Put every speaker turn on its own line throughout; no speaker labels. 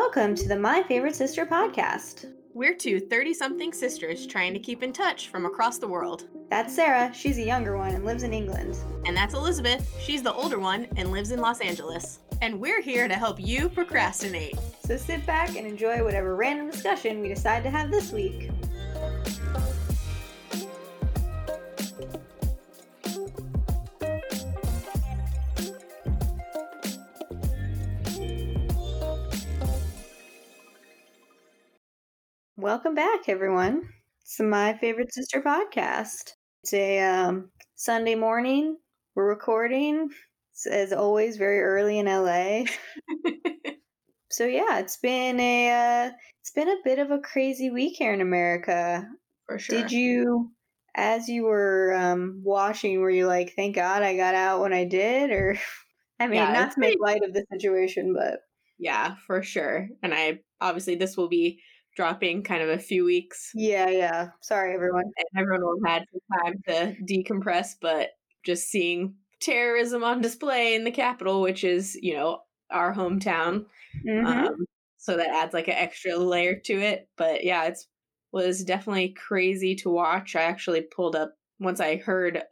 Welcome to the My Favorite Sister podcast.
We're two 30 something sisters trying to keep in touch from across the world.
That's Sarah, she's a younger one and lives in England.
And that's Elizabeth, she's the older one and lives in Los Angeles. And we're here to help you procrastinate.
So sit back and enjoy whatever random discussion we decide to have this week. Welcome back, everyone. It's my favorite sister podcast. It's a um, Sunday morning. We're recording, it's, as always, very early in LA. so yeah, it's been a uh, it's been a bit of a crazy week here in America.
For sure.
Did you, as you were um, watching, were you like, "Thank God I got out when I did"? Or, I mean,
Yeah,
not to make light of the situation, but
Yeah, for sure. And I obviously this will be dropping kind of a few weeks
yeah, yeah. Sorry, everyone.
and everyone will have had some time to decompress, but just seeing terrorism on display in the capital, which is, you know, our hometown.
Mhm.
Um, so that adds like an extra layer to it. But yeah, it's was definitely crazy to watch. I actually pulled up once I heard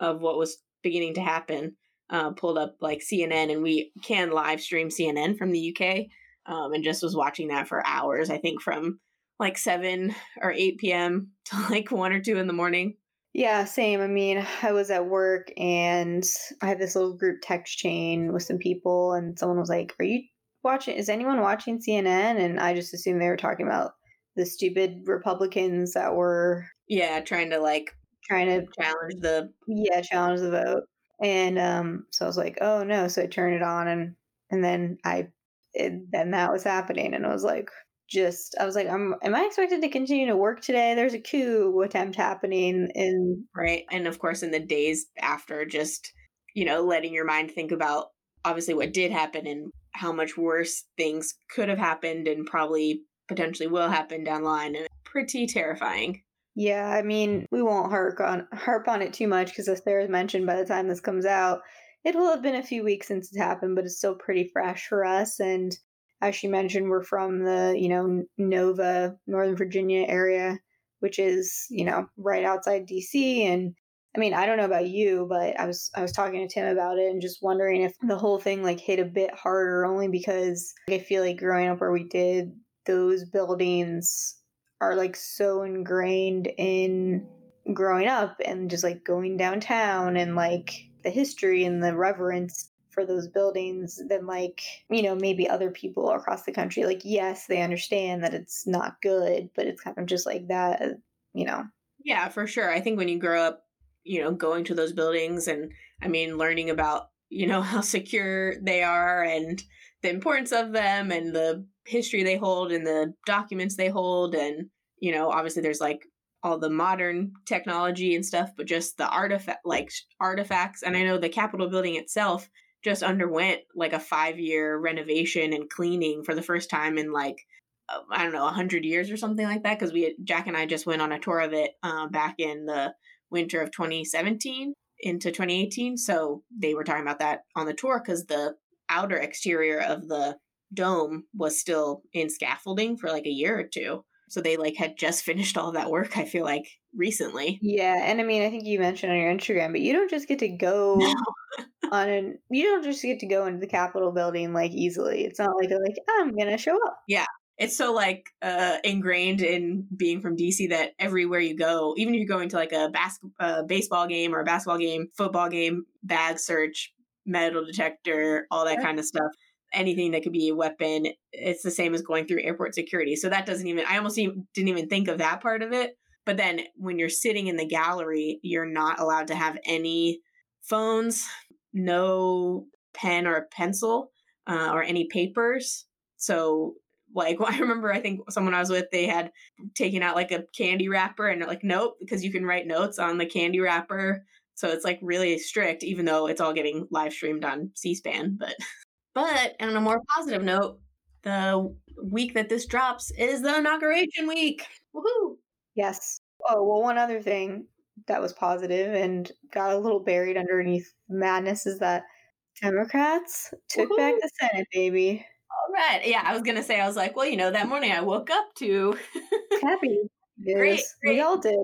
of what was beginning to happen. Uh, pulled up like CNN, and we can live stream CNN from the UK, um, and just was watching that for hours. I think from like seven or eight p.m. to like one or two in the morning.
Yeah, same. I mean, I was at work and I had this little group text chain with some people, and someone was like, Are you watching? Is anyone watching CNN? And I just assumed they were talking about the stupid Republicans that were
Yeah, trying to like
trying to,
challenge the
yeah, challenge the vote. And um, so I was like, Oh no. So I turned it on, and, and then I, it, then that was happening. And I was like, just I was like, I'm, am I expected to continue to work today? There's a coup attempt happening in
right and of course in the days after just you know letting your mind think about obviously what did happen and how much worse things could have happened and probably potentially will happen down the line and pretty terrifying
Yeah, I mean, we won't harp on harp on it too much because, as Sarah mentioned, by the time this comes out, it will have been a few weeks since it happened, but it's still pretty fresh for us. And as she mentioned, we're from the you know Nova, Northern Virginia area, which is you know right outside DC. And I mean, I don't know about you, but I was I was talking to Tim about it and just wondering if the whole thing like hit a bit harder, only because like, I feel like growing up where we did, those buildings are like so ingrained in growing up and just like going downtown and like the history and the reverence for those buildings than like you know maybe other people across the country like yes they understand that it's not good but it's kind of just like that uh, you know.
Yeah for sure. I think when you grow up you know going to those buildings and i mean learning about you know how secure they are and the importance of them and the history they hold and the documents they hold and you know obviously there's like all the modern technology and stuff but just the artifact like artifacts and i know the capitol building itself just underwent like a five year renovation and cleaning for the first time in like uh, i don't know a 100 years or something like that because we jack and i just went on a tour of it uh, back in the winter of 2017 into 2018 so they were talking about that on the tour because the outer exterior of the dome was still in scaffolding for like a year or two so they like had just finished all that work i feel like recently
yeah and i mean i think you mentioned on your instagram but you don't just get to go on an you don't just get to go into the capitol building like easily it's not like they're like i'm gonna show up Yeah.
it's so like uh ingrained in being from DC that everywhere you go, even if you're going to like a bas- uh, baseball game or a basketball game, football game, bag search, metal detector, all that
Sure.
kind of stuff, anything that could be a weapon, it's the same as going through airport security. So that doesn't even I almost even, didn't even think of that part of it. But then when you're sitting in the gallery, you're not allowed to have any phones, no pen or pencil, uh, or any papers. So like I remember I think someone I was with they had taken out like a candy wrapper and they're like nope because you can write notes on the candy wrapper so it's like really strict even though it's all getting live streamed on C-SPAN but but on a more positive note the week that this drops is the inauguration week woohoo
Yes. Oh, well, one other thing that was positive and got a little buried underneath madness is that Democrats took back the Senate, baby.
all right. Yeah, I was gonna say, I was like, well, you know, that morning I woke up to
happy.
Great, great.
We all did.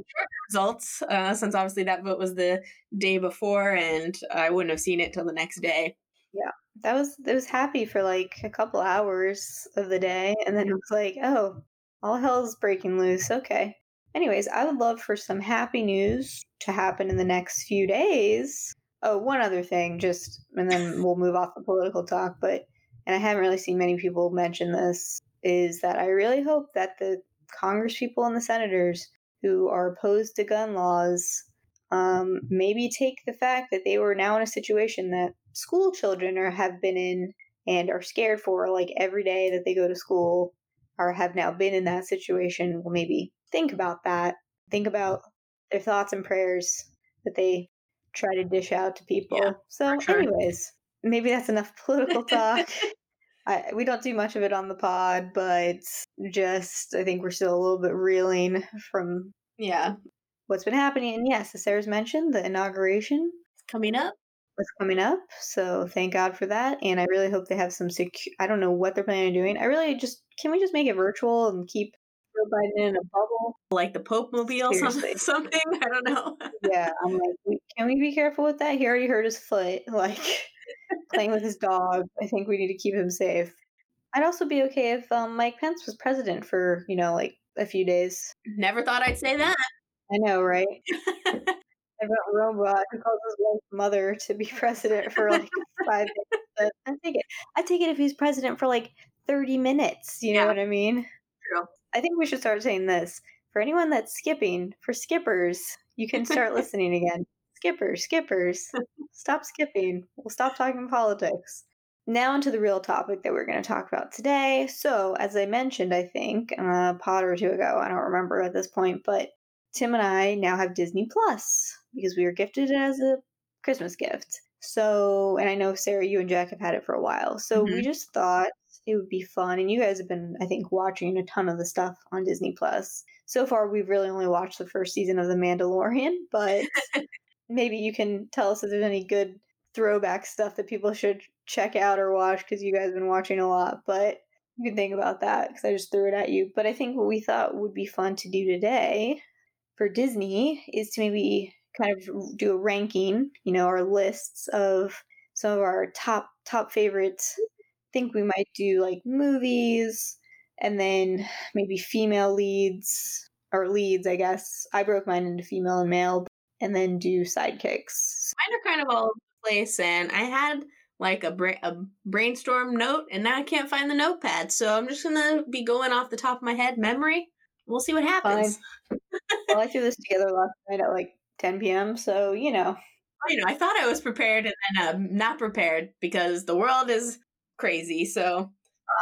results, uh, since obviously that vote was the day before, and I wouldn't have seen it till the next day.
Yeah, that was it was happy for like a couple hours of the day, and then it was like, oh, all hell's breaking loose. Okay. Anyways, I would love for some happy news to happen in the next few days. Oh, one other thing, just and then we'll move off the political talk, but and I haven't really seen many people mention this, is that I really hope that the Congress people and the senators who are opposed to gun laws um, maybe take the fact that they were now in a situation that school children are have been in and are scared for like every day that they go to school or have now been in that situation will maybe think about that. Think about their thoughts and prayers that they try to dish out to people.
Yeah,
so
sure.
anyways maybe that's enough political talk. I, we don't do much of it on the pod but just i think we're still a little bit reeling from
Yeah,
what's been happening. And yes as sarah's mentioned the inauguration
coming up.
Was coming up. So thank God for that. And I really hope they have some secure. I don't know what they're planning on doing. I really just can we just make it virtual and keep Joe Biden in a bubble?
Like the Pope mobile, some,
Seriously.
something. I don't know.
Yeah, I'm like, can we be careful with that? He already hurt his foot, like playing with his dog. I think we need to keep him safe. I'd also be okay if um, Mike Pence was president for you know like a few days.
Never thought I'd say that.
I know, right? I've got a robot who calls his wife mother to be president for like five minutes. But I take it. I take it if he's president for like thirty minutes. You know what I mean?
True.
I think we should start saying this for anyone that's skipping. For skippers, you can start listening again. Skippers, skippers, stop skipping. We'll stop talking politics. Now into the real topic that we're going to talk about today. So, as I mentioned, I think uh, a pod or two ago, I don't remember at this point, but Tim and I now have Disney Plus because we were gifted it as a Christmas gift. So, and I know Sarah, you and Jack have had it for a while. So we
Mhm.
just thought it would be fun. And you guys have been, I think, watching a ton of the stuff on Disney Plus. So far, we've really only watched the first season of The Mandalorian, but maybe you can tell us if there's any good throwback stuff that people should check out or watch because you guys have been watching a lot. But you can think about that because I just threw it at you. But I think what we thought would be fun to do today for Disney is to maybe kind of do a ranking, you know, our lists of some of our top top favorites. think we might do like movies and then maybe female leads or leads, I guess. I broke mine into female and male and then do sidekicks.
Mine are kind of all over the place, and I had like a, bra- a brainstorm note, and now I can't find the notepad. So I'm just gonna be going off the top of my head, memory. We'll see what happens.
Well, I threw this together last night at like 10 p.m. So, you know,
you know, I thought I was prepared, and then um, not prepared because the world is crazy. So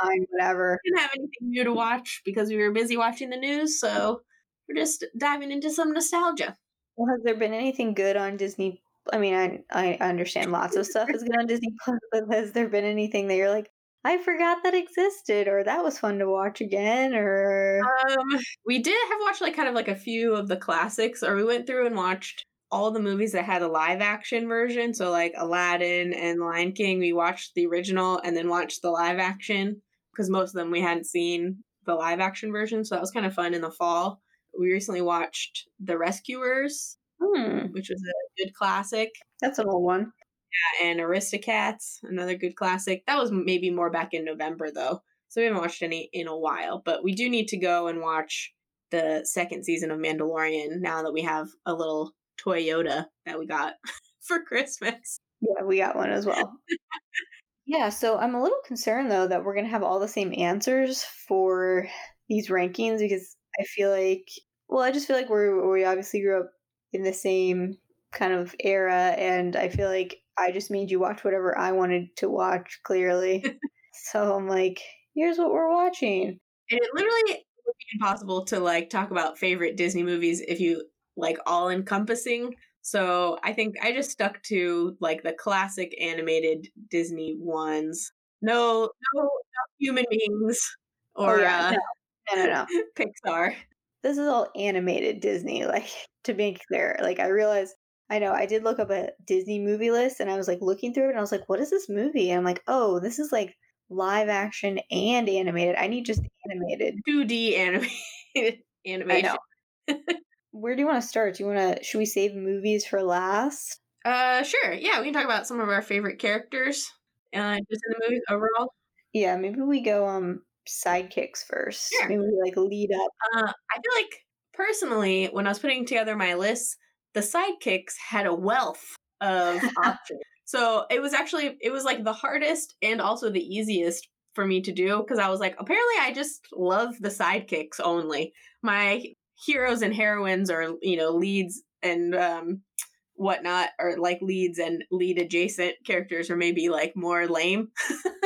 fine, whatever.
we didn't have anything new to watch because we were busy watching the news. So we're just diving into some nostalgia.
Well, has there been anything good on Disney? I mean, I I understand lots of stuff is good on Disney Plus, but has there been anything that you're like, I forgot that existed, or that was fun to watch again, or
Um, we did have watched like kind of like a few of the classics, or we went through and watched all the movies that had a live action version. So like Aladdin and Lion King, we watched the original and then watched the live action because most of them we hadn't seen the live action version. So that was kind of fun in the fall. We recently watched The Rescuers,
hmm,
which was a good classic,
that's an old one.
And Aristocats, another good classic. That was maybe more back in November though. So we haven't watched any in a while, but we do need to go and watch the second season of Mandalorian now that we have a little toy Yoda that we got for Christmas.
Yeah, we got one as well. yeah, so I'm a little concerned though that we're gonna have all the same answers for these rankings because I feel like, well, I just feel like we're we obviously grew up in the same kind of era, and I feel like I just made you watch whatever I wanted to watch. Clearly, so I'm like, here's what we're watching.
And it literally would be impossible to like talk about favorite Disney movies if you like all encompassing. So I think I just stuck to like the classic animated Disney ones. No, no, no human beings or
oh yeah,
uh,
no, no, no, no.
Pixar.
this is all animated Disney. Like to be clear, like I realized I know I did look up a Disney movie list and I was like looking through it and I was like, what is this movie? And I'm like, oh, this is like live action and animated. I need just animated.
2D animated animation.
Where do you want to start? Do you want to? Should we save movies for last?
Uh, sure. Yeah, we can talk about some of our favorite characters. Uh, just in the movies overall.
Yeah, maybe we go um sidekicks first.
Sure.
Maybe we like lead up.
Uh, I feel like personally, when I was putting together my list, the sidekicks had a wealth of options. So it was actually it was like the hardest and also the easiest for me to do because I was like, apparently I just love the sidekicks only. My heroes and heroines are you know leads and um whatnot or like leads and lead adjacent characters or maybe like more lame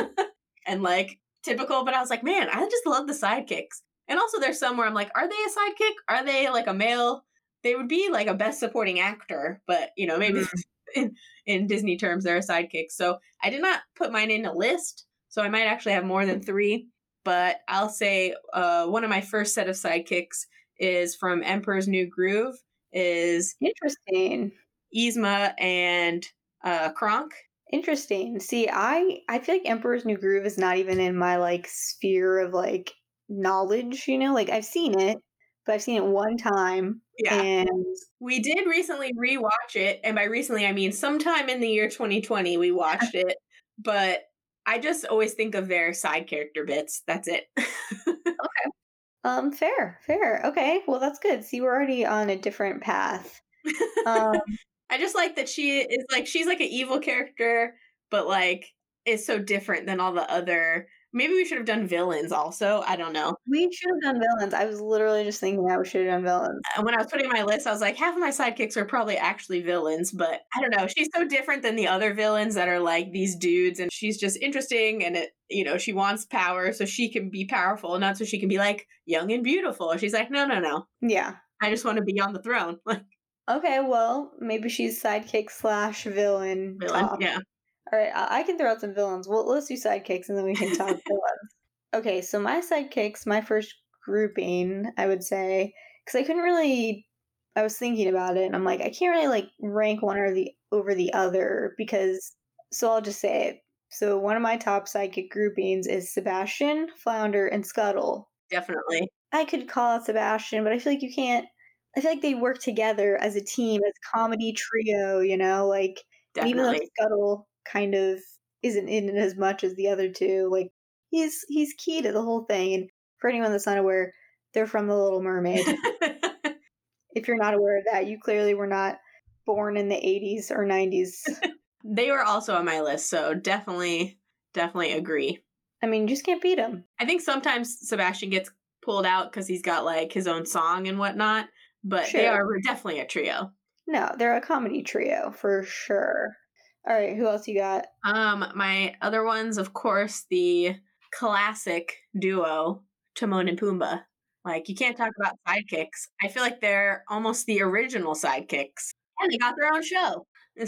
and like typical but i was like man i just love the sidekicks and also there's some where i'm like are they a sidekick are they like a male they would be like a best supporting actor but you know maybe in, in disney terms they're a sidekick so i did not put mine in a list so i might actually have more than three but i'll say uh, one of my first set of sidekicks is from emperor's new groove is
Interesting.
Yzma and uh, Kronk.
Interesting. See, I I feel like Emperor's New Groove is not even in my like sphere of like knowledge, you know? Like I've seen it, but I've seen it one time
Yeah.
and
We did recently rewatch it, and by recently I mean sometime in the year 2020 we watched it, but I just always think of their side character bits. That's it. okay.
um fair, fair. Okay, well that's good. See, we're already on a different path. Um
I just like that she is like she's like an evil character, but like is so different than all the other. Maybe we should have done villains also. I don't know.
we should have done villains. I was literally just thinking that we should have done villains.
And when I was putting my list, I was like, half of my sidekicks are probably actually villains, but I don't know. She's so different than the other villains that are like these dudes, and she's just interesting. And it, you know, she wants power so she can be powerful, not so she can be like young and beautiful. She's like, no, no, no.
Yeah.
I just want to be on the throne. Like
Okay, well, maybe she's sidekick slash villain.
villain.
top.
Yeah.
All right, I, I can throw out some villains. Well, let's do sidekicks and then we can talk villains. Okay, so my sidekicks, my first grouping, I would say, because I couldn't really. I was thinking about it, and I'm like, I can't really like rank one or the over the other because. So I'll just say it. So one of my top sidekick groupings is Sebastian, Flounder, and Scuttle.
Definitely.
I could call out Sebastian, but I feel like you can't. I feel like they work together as a team, as a comedy trio. You know, like and even though Scuttle kind of isn't in it as much as the other two, like he's he's key to the whole thing. And for anyone that's not aware, they're from The Little Mermaid. if you're not aware of that, you clearly were not born in the 80s or 90s.
they were also on my list, so definitely, definitely agree.
I mean, you just can't beat them.
I think sometimes Sebastian gets pulled out because he's got like his own song and whatnot, but they are definitely a trio.
No, they're a comedy trio for sure. All right, who else you got?
Um, my other ones, of course, the classic duo Timon and Pumbaa. Like you can't talk about sidekicks. I feel like they're almost the original sidekicks, and they got their own show.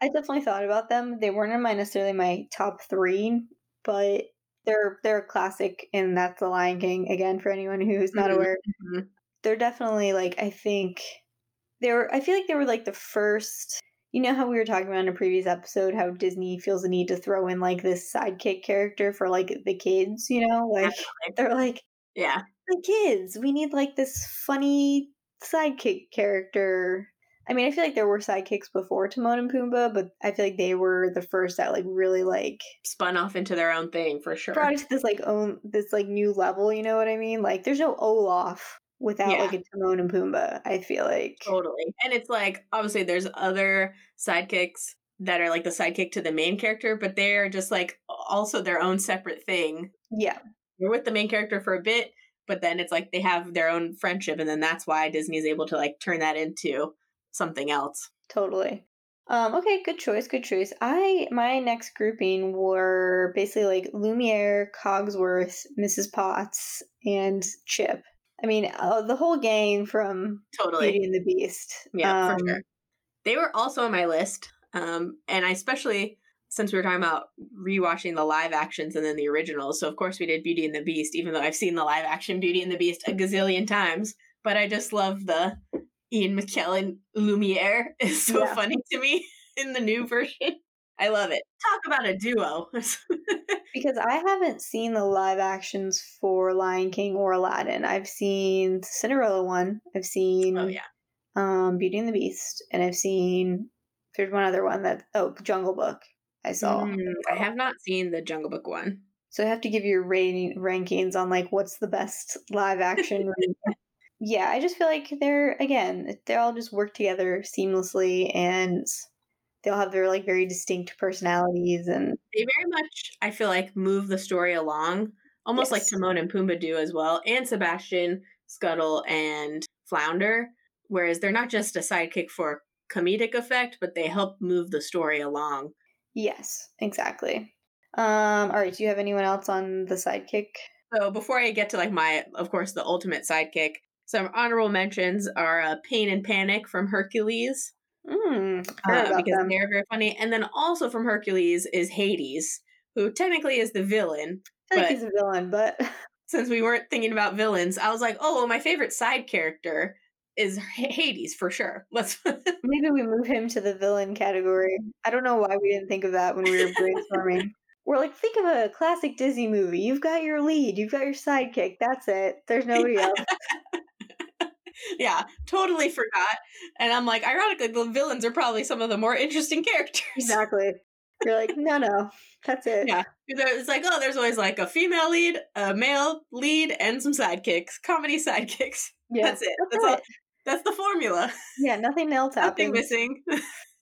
I definitely thought about them. They weren't in my necessarily my top three, but they're they're a classic, and that's The Lion King. Again, for anyone who's not
Mhm,
aware,
mhm.
they're definitely like I think they were. I feel like they were like the first. You know how we were talking about in a previous episode how Disney feels the need to throw in like this sidekick character for like the kids. You know, like they're like
yeah,
the kids. We need like this funny sidekick character. I mean, I feel like there were sidekicks before Timon and Pumbaa, but I feel like they were the first that like really like
spun off into their own thing for sure.
brought it to this like own this like new level. You know what I mean? Like, there's no Olaf without
Yeah.
like a Timon and Pumbaa. I feel like
Totally. And it's like obviously there's other sidekicks that are like the sidekick to the main character, but they're just like also their own separate thing.
yeah,
You're with the main character for a bit, but then it's like they have their own friendship and then that's why Disney is able to like turn that into something else.
totally. Um, okay, good choice, good choice. I my next grouping were basically like Lumiere, Cogsworth, Mrs. Potts, and Chip. I mean, uh, the whole gang from
Totally.
Beauty and the Beast.
Yeah,
Um,
for sure. They were also on my list. Um, and I especially since we were talking about rewatching the live actions and then the originals. So of course we did Beauty and the Beast, even though I've seen the live action Beauty and the Beast a gazillion times. But I just love the Ian McKellen Lumiere is so
Yeah.
funny to me in the new version. I love it. Talk about a duo.
because I haven't seen the live actions for Lion King or Aladdin. I've seen Cinderella one. I've seen
oh yeah.
um, Beauty and the Beast, and I've seen there's one other one that oh Jungle Book. I saw.
Mm, I have not seen the Jungle Book one.
So I have to give you rating rankings on like what's the best live action. yeah, I just feel like they're again they all just work together seamlessly and they'll have their like very distinct personalities and
they very much I feel like move the story along almost yes. like Timon and Pumbaa do as well and Sebastian, Scuttle and Flounder whereas they're not just a sidekick for comedic effect but they help move the story along.
Yes, exactly. Um all right, do you have anyone else on the sidekick?
So before I get to like my of course the ultimate sidekick, some honorable mentions are uh, Pain and Panic from Hercules.
Mm,
because them. they're very funny. And then also from Hercules is Hades, who technically is the villain.
I think he's a villain, but
since we weren't thinking about villains, I was like, oh, well, my favorite side character is Hades for sure. Let's
maybe we move him to the villain category. I don't know why we didn't think of that when we were brainstorming. we're like, think of a classic Disney movie. You've got your lead, you've got your sidekick. That's it. There's nobody yeah. else.
yeah, totally forgot. And I'm like, ironically, the villains are probably some of the more interesting characters.
Exactly. You're like, no, no, that's it.
Yeah. It's like, oh, there's always like a female lead, a male lead, and some sidekicks, comedy sidekicks. Yeah, that's it. That's, that's all. That's the formula.
Yeah, nothing else
Nothing missing.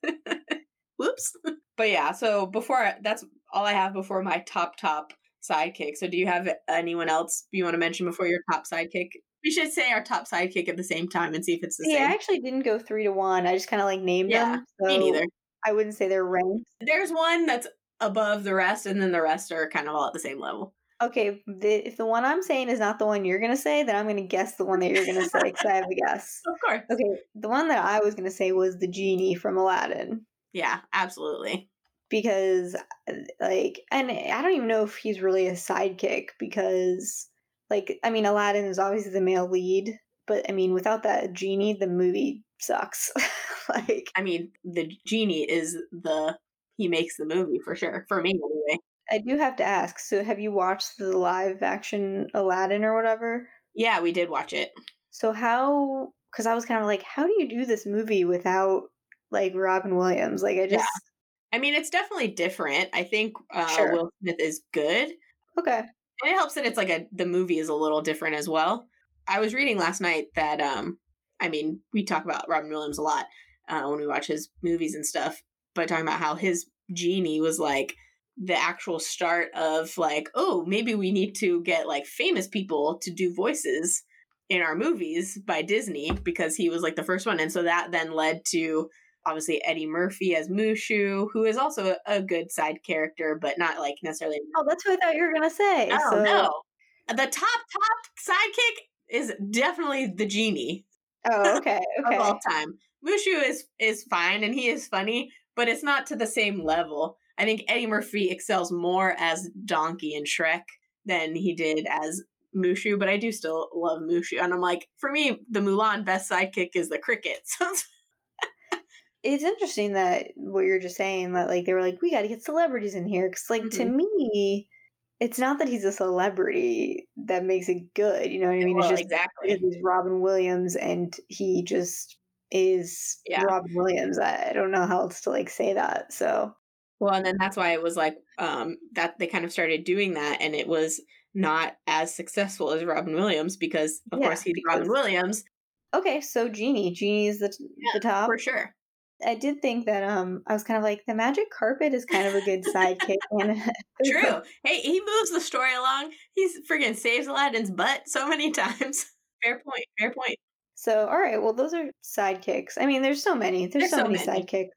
Whoops. But yeah, so before that's all I have before my top top sidekick. So do you have anyone else you want to mention before your top sidekick? We should say our top sidekick at the same time and see if it's the
yeah,
same.
Yeah, I actually didn't go three to one. I just kind of like named yeah, them.
So me neither.
I wouldn't say they're ranked.
There's one that's above the rest, and then the rest are kind of all at the same level.
Okay, the, if the one I'm saying is not the one you're gonna say, then I'm gonna guess the one that you're gonna say because I have a guess.
Of course.
Okay, the one that I was gonna say was the genie from Aladdin.
Yeah, absolutely.
Because, uh, like, and I don't even know if he's really a sidekick because, like, I mean, Aladdin is obviously the male lead, but I mean, without that genie, the movie sucks. like,
I mean, the genie is the he makes the movie for sure for me anyway.
I do have to ask. So, have you watched the live action Aladdin or whatever?
Yeah, we did watch it.
So, how? Because I was kind of like, how do you do this movie without like Robin Williams? Like, I just. Yeah.
I mean, it's definitely different. I think uh, sure. Will Smith is good.
Okay.
It helps that it's like a the movie is a little different as well. I was reading last night that um I mean, we talk about Robin Williams a lot uh, when we watch his movies and stuff, but talking about how his genie was like the actual start of like, oh, maybe we need to get like famous people to do voices in our movies by Disney because he was like the first one. And so that then led to obviously Eddie Murphy as Mushu, who is also a, good side character, but not like necessarily.
Oh, that's what I thought you were gonna say.
Oh so... no, the top top sidekick is definitely the genie.
Oh, okay, okay.
of all time, Mushu is is fine and he is funny, but it's not to the same level. I think Eddie Murphy excels more as Donkey and Shrek than he did as Mushu, but I do still love Mushu. And I'm like, for me, the Mulan best sidekick is the cricket.
it's interesting that what you're just saying that like they were like, we got to get celebrities in here because like mm-hmm. to me, it's not that he's a celebrity that makes it good. You know what I mean?
Well,
it's
just exactly.
he's Robin Williams and he just is yeah. Robin Williams. I, I don't know how else to like say that. So
well, and then that's why it was like um that they kind of started doing that and it was not as successful as Robin Williams because of yeah, course he's because... Robin Williams.
Okay, so Genie. Genie is the yeah, the top.
For sure.
I did think that um I was kind of like the magic carpet is kind of a good sidekick. and
True. Hey, he moves the story along. He's friggin' saves Aladdin's butt so many times. Fair point. Fair point.
So all right, well those are sidekicks. I mean, there's so many. There's, there's so, so, many, many sidekicks.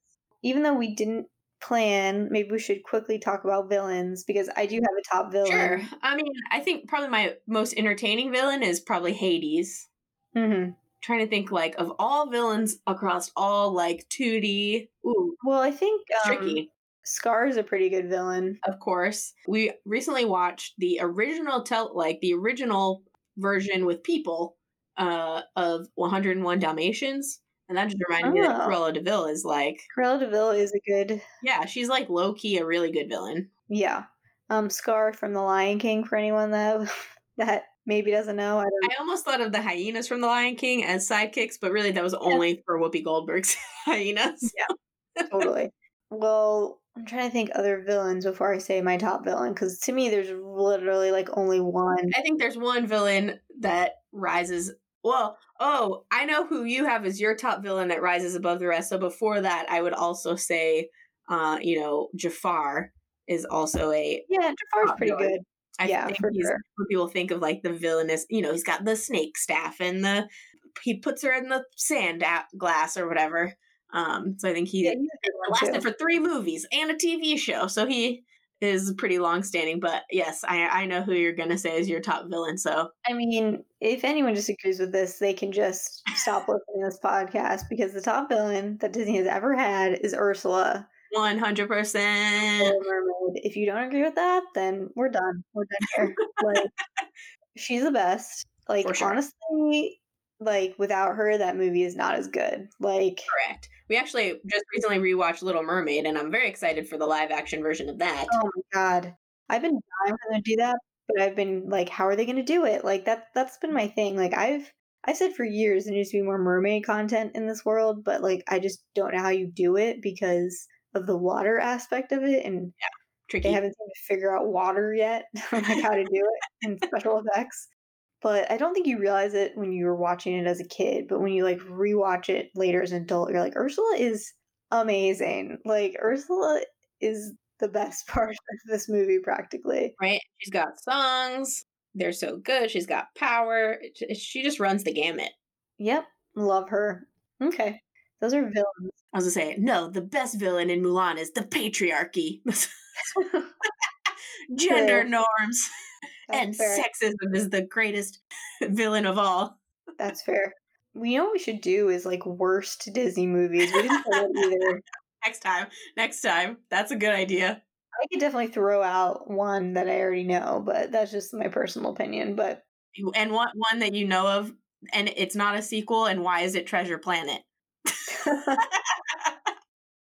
Even though we didn't plan, maybe we should quickly talk about villains because I do have a top villain.
Sure. I mean, I think probably my most entertaining villain is probably Hades.
Mm-hmm
trying to think like of all villains across all like 2D. Ooh.
Well, I think um, tricky. Scar is a pretty good villain.
Of course. We recently watched the original tell like the original version with people uh of 101 Dalmatians And that just reminded me that
Oh.
Cruella de Vil is like,
Cruella de Vil is a good,
yeah, she's like low key a really good villain.
yeah. Um, Scar from The Lion King. For anyone that that maybe doesn't know, I don't.
I almost thought of the hyenas from The Lion King as sidekicks, but really that was only for Whoopi Goldberg's hyenas.
Yeah, totally. Well, I'm trying to think other villains before I say my top villain because to me, there's literally like only one.
I think there's one villain that rises. Well, oh, I know who you have as your top villain that rises above the rest. So before that, I would also say, uh, you know, Jafar is also a.
Yeah, Jafar's pretty
villain.
good.
I
Yeah,
think
for
he's
sure.
what people think of like the villainous. You know, he's got the snake staff and the he puts her in the sand glass or whatever. Um, so I think he
Yeah, he's a good one
lasted for three movies and a TV show, so he is pretty long standing. But yes, I I know who you're gonna say is your top villain. So
I mean, if anyone disagrees with this, they can just stop listening to this podcast because the top villain that Disney has ever had is Ursula,
one hundred percent.
Little Mermaid. If you don't agree with that, then we're done. We're done here. like, she's the best. Like,
sure.
honestly, like without her, that movie is not as good. Like,
Correct. We actually just recently rewatched Little Mermaid, and I'm very excited for the live action version of that.
oh my god, I've been dying for them to do that, but I've been like, how are they going to do it? Like that. That's been my thing. Like I've. I said for years there needs to be more mermaid content in this world, but like I just don't know how you do it because of the water aspect of it, and
Tricky.
they haven't seemed to figure out water yet, like how to do it and special effects. But I don't think you realize it when you were watching it as a kid, but when you like rewatch it later as an adult, you're like, Ursula is amazing. Like Ursula is the best part of this movie practically.
right? She's got songs. They're so good. She's got power. She just runs the gamut.
Yep, love her. Okay. Those are villains.
I was gonna say, no, the best villain in Mulan is the patriarchy, gender
True.
norms, and
fair.
sexism is the greatest villain of all.
That's fair. We know what we should do is like worst Disney movies. We didn't that either.
Next time, next time, that's a good idea.
I could definitely throw out one that I already know, but that's just my personal opinion. But
And what one that you know of, and it's not a sequel. And why is it Treasure Planet?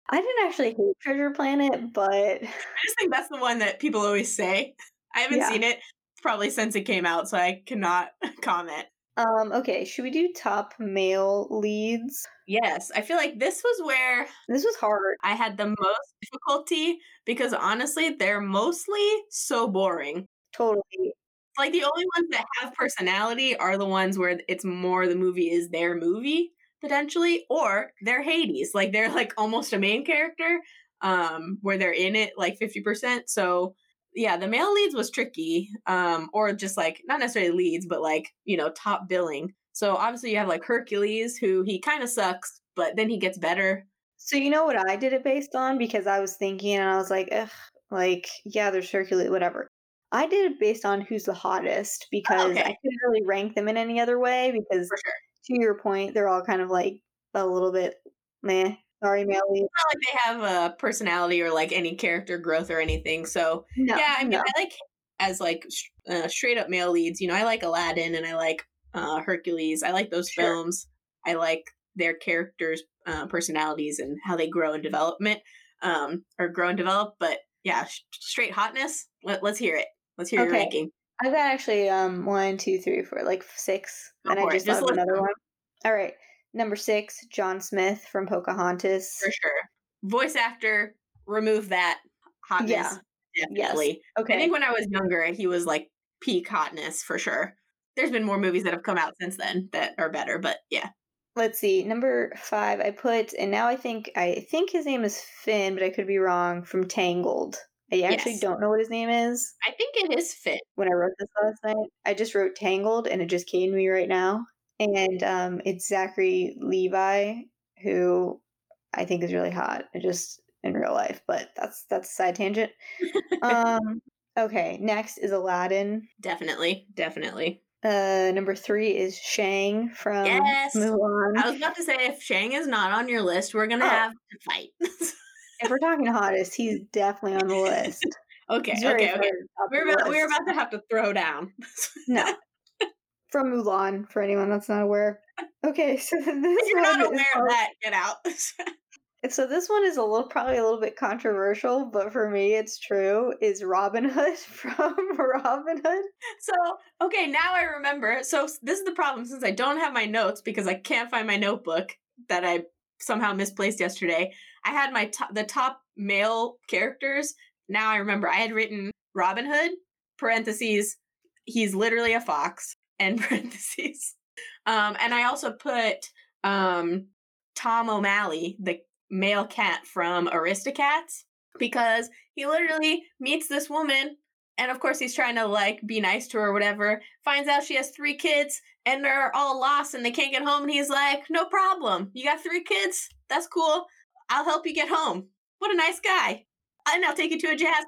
I didn't actually hate Treasure Planet, but
I just think that's the one that people always say. I haven't
Yeah.
seen it probably since it came out, so I cannot comment.
um okay, should we do top male leads?
Yes, I feel like this was where
This was hard.
I had the most difficulty because honestly, they're mostly so boring.
Totally.
Like the only ones that have personality are the ones where it's more the movie is their movie potentially, or they're Hades. Like they're like almost a main character, um, where they're in it like fifty percent. So yeah, the male leads was tricky, um, or just like not necessarily leads, but like you know top billing. So obviously you have like Hercules, who he kind of sucks, but then he gets better.
So you know what I did it based on because I was thinking and I was like, ugh, like yeah, there's Hercules, whatever. I did it based on who's the hottest because
Oh, okay.
I couldn't really rank them in any other way because
For sure.
To your point, they're all kind of like a little bit meh. Sorry, male lead.
not like they have a personality or like any character growth or anything. So
No,
yeah, I mean,
no.
I like as like uh, straight up male leads. You know, I like Aladdin and I like uh, Hercules. I like those
Sure.
films. I like their characters' uh, personalities and how they grow in development um, or grow and develop. But yeah, sh- straight hotness. Let, let's hear it. Let's hear your
Okay.
ranking.
I've got actually um one, two, three, four, like six,
Go
and I just
Just
thought another
them.
one. All right, number six, John Smith from Pocahontas.
For sure. Voice actor, remove that hotness.
Yeah.
Definitely. I
Okay,
think when I was younger, he was like peak hotness for sure. There's been more movies that have come out since then that are better, but yeah.
let's see. Number five, I put, and now I think I think his name is Finn, but I could be wrong. From Tangled. I actually
Yes.
don't know what his name is.
I think it is fit.
When I wrote this last night, I just wrote Tangled, and it just came to me right now. And um, it's Zachary Levi, who I think is really hot. It just in real life, but that's that's a side tangent. um, okay, next is Aladdin.
Definitely, definitely.
Uh, number three is Shang from
Yes!
Mulan.
I was about to say if Shang is not on your list, we're gonna
Oh.
have to fight.
if we're talking hottest, he's definitely on the list.
Okay,
very
okay, okay. We're about, we're about to have to throw down.
no from Mulan for anyone that's not aware. Okay, so this
If you're
one
not
is
aware of that, get out.
so this one is a little probably a little bit controversial, but for me it's true. Is Robin Hood from Robin Hood?
so, okay, now I remember. So, this is the problem since I don't have my notes because I can't find my notebook that I somehow misplaced yesterday. I had my the top male characters. Now I remember I had written Robin Hood, parentheses, he's literally a fox, and parentheses. Um, and I also put um, Tom O'Malley, the male cat from Aristocats, because he literally meets this woman, and of course he's trying to like be nice to her or whatever. Finds out she has three kids, and they're all lost and they can't get home. And he's like, "No problem. You got three kids. That's cool. I'll help you get home." What a nice guy. And I'll take you to a jazz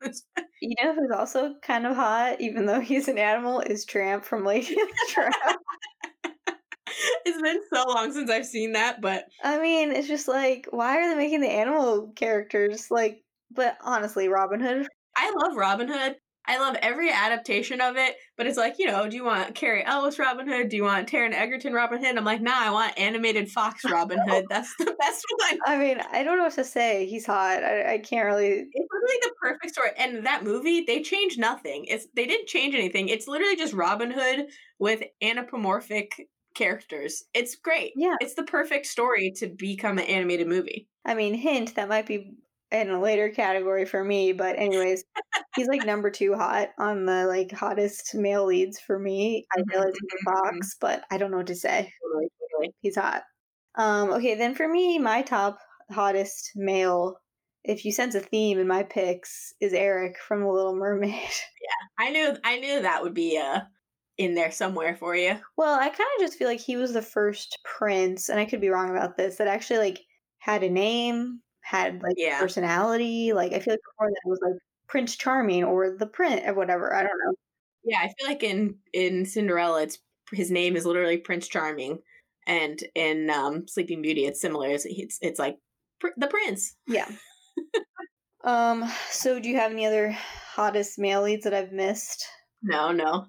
club.
You know who's also kind of hot, even though he's an animal, is Tramp from Lady and the Tramp.
it's been so long since I've seen that, but
I mean, it's just like, why are they making the animal characters like? But honestly, Robin Hood.
I love Robin Hood. I love every adaptation of it, but it's like, you know, do you want Cary Elwes Robin Hood? Do you want Taron Egerton Robin Hood? I'm like, nah, I want animated Fox Robin Hood. That's the best one.
I mean, I don't know what to say. He's hot. I, I can't really.
It's literally the perfect story. And that movie, they changed nothing. It's they didn't change anything. It's literally just Robin Hood with anthropomorphic characters. It's great.
Yeah.
It's the perfect story to become an animated movie.
I mean, hint that might be in a later category for me, but anyways, he's like number two hot on the like hottest male leads for me. I
Mhm,
realize he's a fox, but I don't know what to say.
Totally, totally.
He's hot. Um, okay, then for me, my top hottest male, if you sense a theme in my picks, is Eric from The Little Mermaid.
Yeah, I knew I knew that would be uh in there somewhere for you.
well, I kind of just feel like he was the first prince, and I could be wrong about this, that actually like had a name, had like
Yeah.
personality. Like I feel like before that was like Prince Charming or the Prince or whatever. I don't know.
Yeah, I feel like in in Cinderella, it's his name is literally Prince Charming, and in um, Sleeping Beauty, it's similar. It's it's, it's like pr- the prince.
Yeah. um. So, do you have any other hottest male leads that I've missed?
No, no.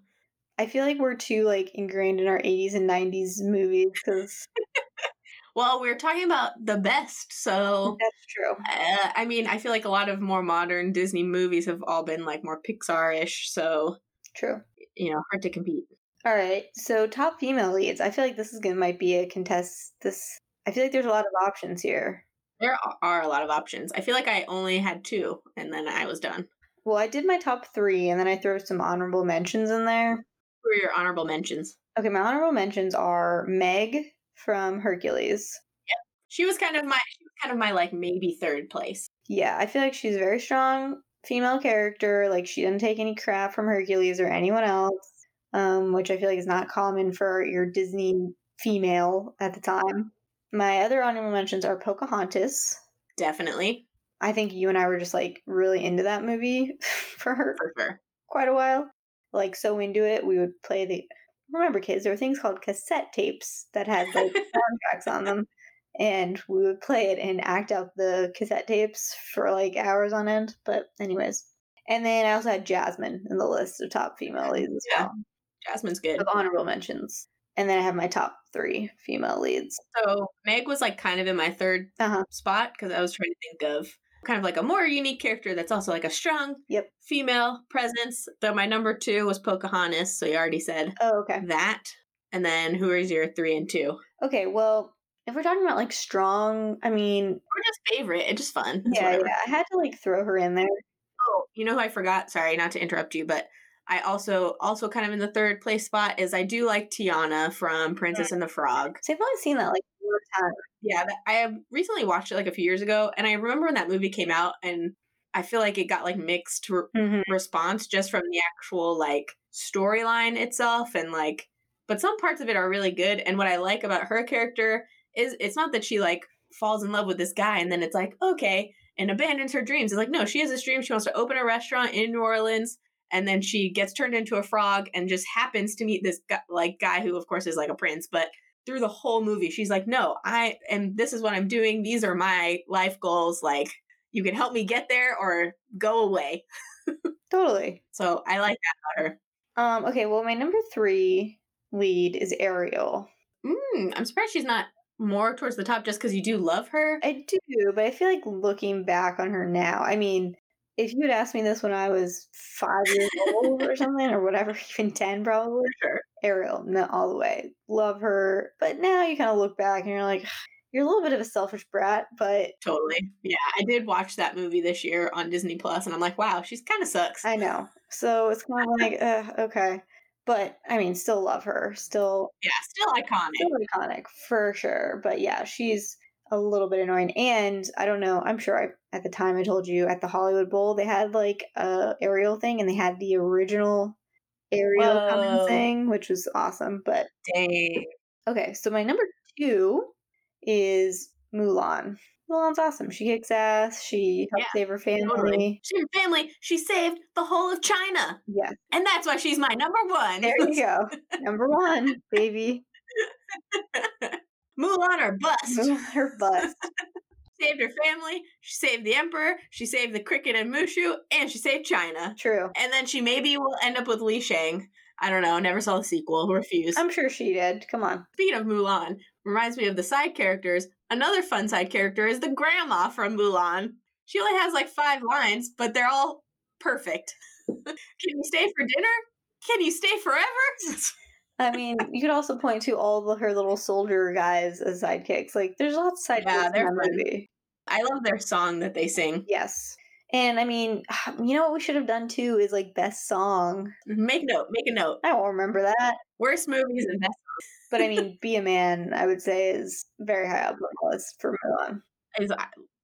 I feel like we're too like ingrained in our 80s and 90s movies because
Well, we are talking about the best, so
that's true.
uh, I mean, I feel like a lot of more modern Disney movies have all been like more Pixar-ish, so
True.
you know, hard to compete.
All right. So, top female leads. I feel like this is gonna might be a contest. This. I feel like there's a lot of options here.
There are- are a lot of options. I feel like I only had two, and then I was done.
Well, I did my top three, and then I throw some honorable mentions in there.
Who are your honorable mentions?
Okay, my honorable mentions are Meg from Hercules.
She was kind of my, she was kind of my like maybe third place.
Yeah, I feel like she's a very strong female character. Like she didn't take any crap from Hercules or anyone else, um, which I feel like is not common for your Disney female at the time. My other honorable mentions are Pocahontas.
Definitely,
I think you and I were just like really into that movie for her
for sure.
quite a while. Like so into it, we would play the. Remember, kids, there were things called cassette tapes that had like soundtracks on them, and we would play it and act out the cassette tapes for like hours on end. But anyways, and then I also had Jasmine in the list of top female leads as
Yeah.
well
Jasmine's good.
of honorable mentions. And then I have my top three female leads.
So Meg was like kind of in my third
Uh huh.
spot because I was trying to think of kind of like a more unique character that's also like a strong
Yep.
female presence. Though my number two was Pocahontas, so you already said
Oh, okay.
that. And then who is your three and two?
Okay. Well, if we're talking about like strong, I mean,
Or just favorite. It's just fun. It's
yeah,
whatever.
yeah, I had to like throw her in there.
Oh, you know who I forgot? Sorry, not to interrupt you, but I also also kind of in the third place spot is I do like Tiana from Princess and the Frog.
So I've only seen that like
Yeah, I have recently watched it like a few years ago, and I remember when that movie came out, and I feel like it got like mixed re-
Mm-hmm.
response just from the actual like storyline itself, and like, but some parts of it are really good. And what I like about her character is it's not that she like falls in love with this guy and then it's like okay and abandons her dreams. It's like no, she has this dream. She wants to open a restaurant in New Orleans. And then she gets turned into a frog and just happens to meet this guy, like guy who, of course, is like a prince. But through the whole movie, she's like, "No, I and this is what I'm doing. These are my life goals. Like, you can help me get there or go away."
Totally.
So I like that about her.
Um, okay, well, my number three lead is Ariel.
Mm, I'm surprised she's not more towards the top just because you do love her.
I do, but I feel like looking back on her now, I mean, if you had asked me this when I was five years old or something, or whatever, even 10 probably,
sure.
Ariel, no, all the way. Love her. But now you kind of look back and you're like, you're a little bit of a selfish brat, but
totally. Yeah, I did watch that movie this year on Disney Plus, and I'm like, wow, she's kind of sucks.
I know. So it's kind of like, uh, okay. But I mean, still love her. Still,
yeah, still iconic.
Still iconic for sure. But yeah, she's a little bit annoying. And I don't know. I'm sure I, at the time I told you at the Hollywood Bowl they had like a Ariel thing, and they had the original Ariel coming thing, which was awesome. But
dang.
Okay, so my number two is Mulan. Mulan's awesome. She kicks ass. She helps yeah, save her family. Totally.
She her family. She saved the whole of China.
Yeah.
And that's why she's my number one.
There you go. number one, baby.
Mulan or bust.
Mulan or bust.
saved her family. She saved the emperor. She saved the cricket and Mushu, and she saved China.
True.
And then she maybe will end up with Li Shang. I don't know. Never saw the sequel. Refused.
I'm sure she did. Come on.
Speaking of Mulan, reminds me of the side characters. Another fun side character is the grandma from Mulan. She only has like five lines, but they're all perfect. Can you stay for dinner? Can you stay forever?
I mean, you could also point to all of her little soldier guys as sidekicks. Like, there's lots of sidekicks yeah, in that movie.
I love their song that they sing.
Yes. And I mean, you know what we should have done too is like best song.
Make a note. Make a note.
I don't remember that.
Worst movies and best songs.
but I mean, Be a Man, I would say, is very high up on the list for Mulan.
Is,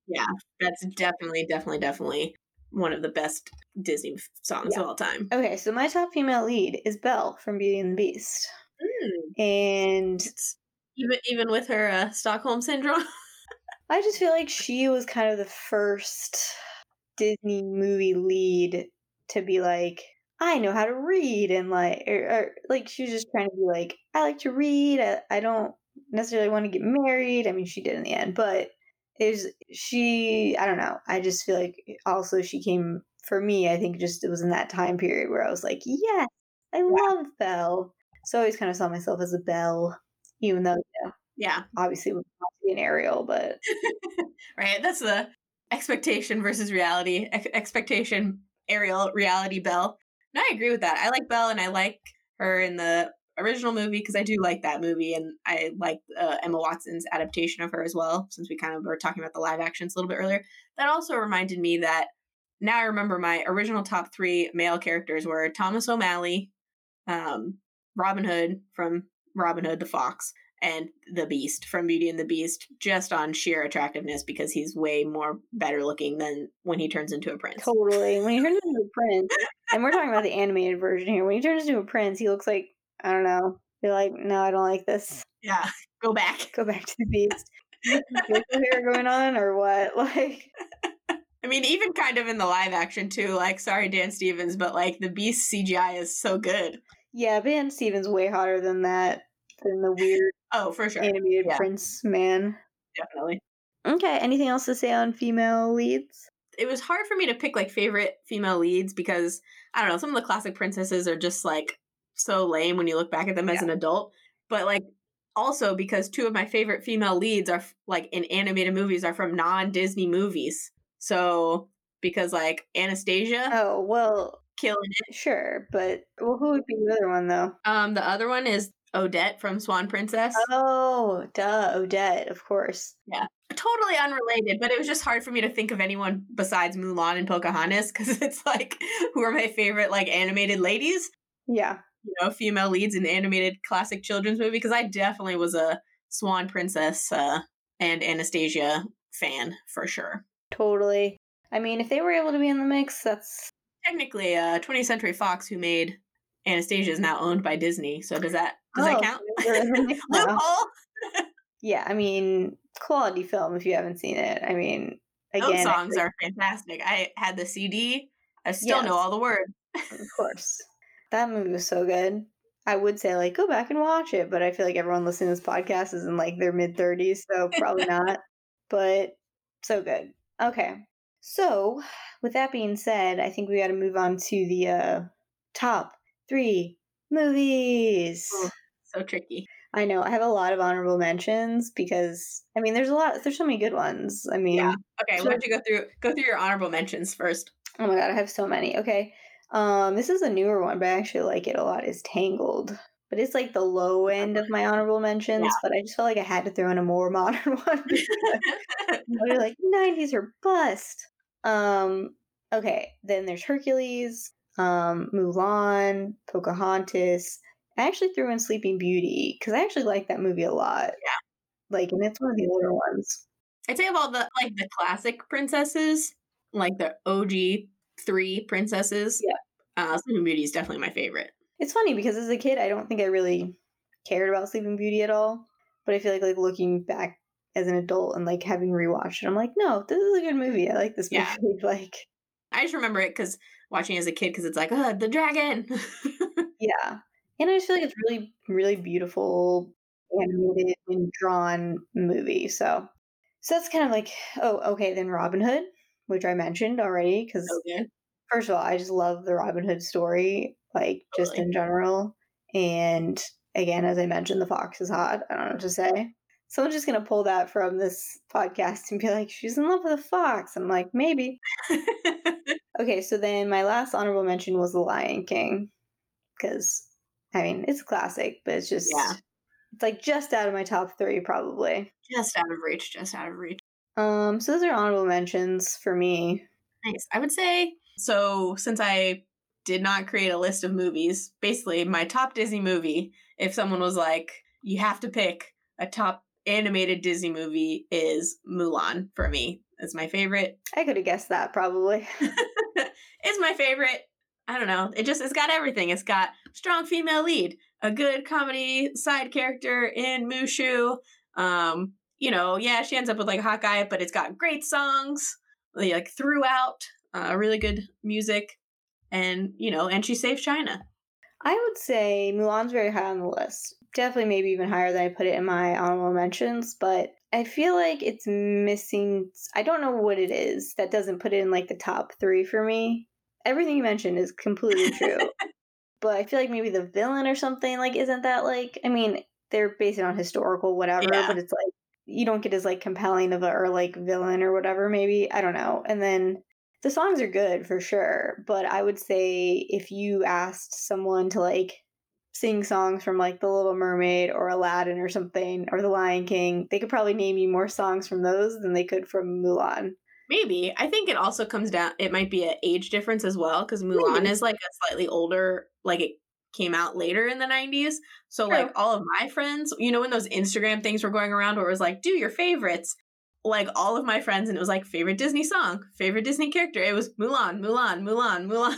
yeah, that's definitely, definitely, definitely one of the best Disney songs yeah. of all time.
Okay, so my top female lead is Belle from Beauty and the Beast. Mm. And
even even with her uh, Stockholm syndrome.
I just feel like she was kind of the first Disney movie lead to be like, I know how to read, and like, or, or like she was just trying to be like, I like to read. I, I don't necessarily want to get married. I mean, she did in the end, but is she? I don't know. I just feel like eh, also she came for me. I think just it was in that time period where I was like, yes, I love Belle. So I always kind of saw myself as a Belle, even though you know,
yeah,
obviously would be an Ariel, but
right. That's the expectation versus reality. Ex- expectation, Ariel, reality, Belle. No, I agree with that. I like Belle and I like her in the original movie because I do like that movie and I like uh, Emma Watson's adaptation of her as well. Since we kind of were talking about the live actions a little bit earlier, that also reminded me that now I remember my original top three male characters were Thomas O'Malley, um, Robin Hood from Robin Hood the Fox, and the Beast from Beauty and the Beast just on sheer attractiveness because he's way more better looking than when he turns into a prince.
Totally. When he turns into a prince, and we're talking about the animated version here, when he turns into a prince, he looks like, I don't know, you're like, no, I don't like this.
Yeah, go back.
Go back to the Beast. hair going on or what? Like,
I mean, even kind of in the live action too. Like, sorry, Dan Stevens, but like the Beast CGI is so good.
Yeah, Dan Stevens way hotter than that than the weird
oh for sure
animated yeah. prince man.
Definitely.
Okay. Anything else to say on female leads?
It was hard for me to pick like favorite female leads because I don't know, some of the classic princesses are just like so lame when you look back at them yeah. as an adult. But like also because two of my favorite female leads are like in animated movies are from non-Disney movies. So because like Anastasia.
Oh, well,
killing it.
Sure, but well, who would be the other one though?
Um, the other one is Odette from Swan Princess.
Oh, duh, Odette, of course.
Yeah. Totally unrelated, but it was just hard for me to think of anyone besides Mulan and Pocahontas because it's like, who are my favorite, like, animated ladies?
Yeah.
You know, female leads in animated classic children's movie because I definitely was a Swan Princess uh, and Anastasia fan for sure.
Totally. I mean, if they were able to be in the mix, that's
technically uh 20th Century Fox who made Anastasia is now owned by Disney. So does that does oh, that count? Loophole.
yeah, I mean, quality film if you haven't seen it. I mean,
again, those songs are fantastic. I had the CD. I still yes. know all the words.
of course, that movie was so good. I would say like go back and watch it, but I feel like everyone listening to this podcast is in like their mid thirties, so probably not. But so good. Okay, so with that being said, I think we got to move on to the uh, top three movies.
Oh, so tricky.
I know I have a lot of honorable mentions because I mean, there's a lot. There's so many good ones. I mean,
yeah. Okay, why don't you go through go through your honorable mentions first?
Oh my god, I have so many. Okay, um, this is a newer one, but I actually like it a lot. Is Tangled, but it's like the low end of my honorable mentions. Yeah. But I just felt like I had to throw in a more modern one. They're like '90s or bust. Um, okay, then there's Hercules, um, Mulan, Pocahontas. I actually threw in Sleeping Beauty because I actually like that movie a lot.
Yeah,
like, and it's one of the older ones.
I'd say of all the like the classic princesses, like the OG three princesses.
Yeah,
uh, Sleeping Beauty is definitely my favorite.
It's funny because as a kid, I don't think I really cared about Sleeping Beauty at all. But I feel like like looking back as an adult and like having rewatched it, I'm like, no, this is a good movie. I like this movie. Yeah. like,
I just remember it because watching as a kid because it's like, oh, the dragon.
yeah, and I just feel like it's really, really beautiful animated and drawn movie. So, so that's kind of like, oh, okay. Then Robin Hood, which I mentioned already, because okay. first of all, I just love the Robin Hood story, like totally. just in general. And again, as I mentioned, the fox is hot. I don't know what to say. Someone's just gonna pull that from this podcast and be like, "She's in love with a fox." I'm like, maybe. okay, so then my last honorable mention was The Lion King, because I mean it's a classic, but it's just
yeah.
it's like just out of my top three, probably.
Just out of reach. Just out of reach.
Um, so those are honorable mentions for me.
Nice. I would say so. Since I did not create a list of movies, basically my top Disney movie. If someone was like, "You have to pick a top animated Disney movie," is Mulan for me. It's my favorite.
I could have guessed that probably.
it's my favorite. I don't know. It just it's got everything. It's got strong female lead, a good comedy side character in Mushu. Um, you know, yeah, she ends up with like guy, but it's got great songs like throughout, uh, really good music, and you know, and she saves China.
I would say Mulan's very high on the list. Definitely, maybe even higher than I put it in my honorable mentions, but I feel like it's missing. I don't know what it is that doesn't put it in like the top three for me. Everything you mentioned is completely true. but I feel like maybe the villain or something like isn't that like I mean they're based on historical whatever, yeah. but it's like you don't get as like compelling of a or like villain or whatever maybe i don't know and then the songs are good for sure but i would say if you asked someone to like sing songs from like the little mermaid or aladdin or something or the lion king they could probably name you more songs from those than they could from mulan
maybe i think it also comes down it might be an age difference as well because mulan maybe. is like a slightly older like it came out later in the 90s. So True. like all of my friends, you know when those Instagram things were going around where it was like do your favorites, like all of my friends and it was like favorite Disney song, favorite Disney character. It was Mulan, Mulan, Mulan, Mulan.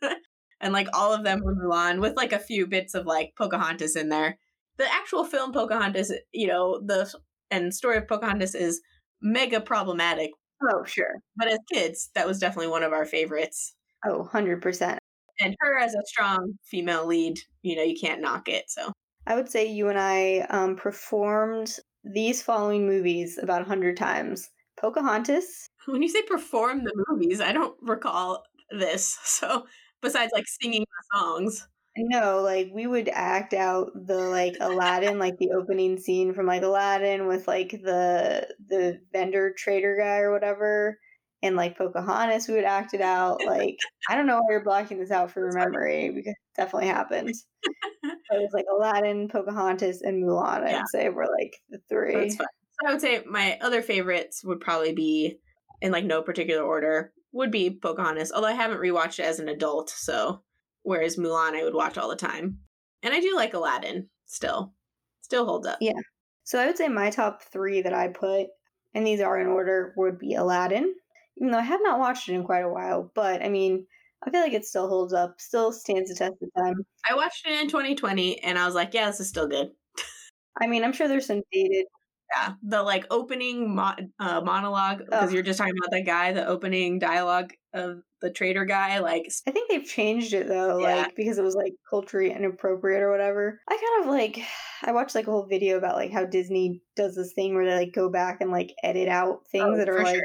and like all of them were Mulan with like a few bits of like Pocahontas in there. The actual film Pocahontas, you know, the and story of Pocahontas is mega problematic.
Oh, sure.
But as kids, that was definitely one of our favorites.
Oh, 100%
and her as a strong female lead, you know, you can't knock it. So
I would say you and I um, performed these following movies about a hundred times. Pocahontas.
When you say perform the movies, I don't recall this. So besides like singing the songs.
No, like we would act out the like Aladdin, like the opening scene from like Aladdin with like the the vendor trader guy or whatever and like Pocahontas, we would act it out. Like I don't know why you're blocking this out from your memory because it definitely happened. it was like Aladdin, Pocahontas, and Mulan. I'd say were like the three.
That's fine. So I would say my other favorites would probably be in like no particular order. Would be Pocahontas, although I haven't rewatched it as an adult. So whereas Mulan, I would watch all the time, and I do like Aladdin still. Still holds up.
Yeah. So I would say my top three that I put, and these are in order, would be Aladdin, even though I have not watched it in quite a while, but I mean, I feel like it still holds up, still stands the test of time.
I watched it in 2020 and I was like, yeah, this is still good.
I mean, I'm sure there's some dated.
Yeah, the like opening mo- uh, monologue because oh. you're just talking about that guy, the opening dialogue of the trader guy. Like,
I think they've changed it though, yeah. like because it was like culturally inappropriate or whatever. I kind of like, I watched like a whole video about like how Disney does this thing where they like go back and like edit out things oh, that are like. Sure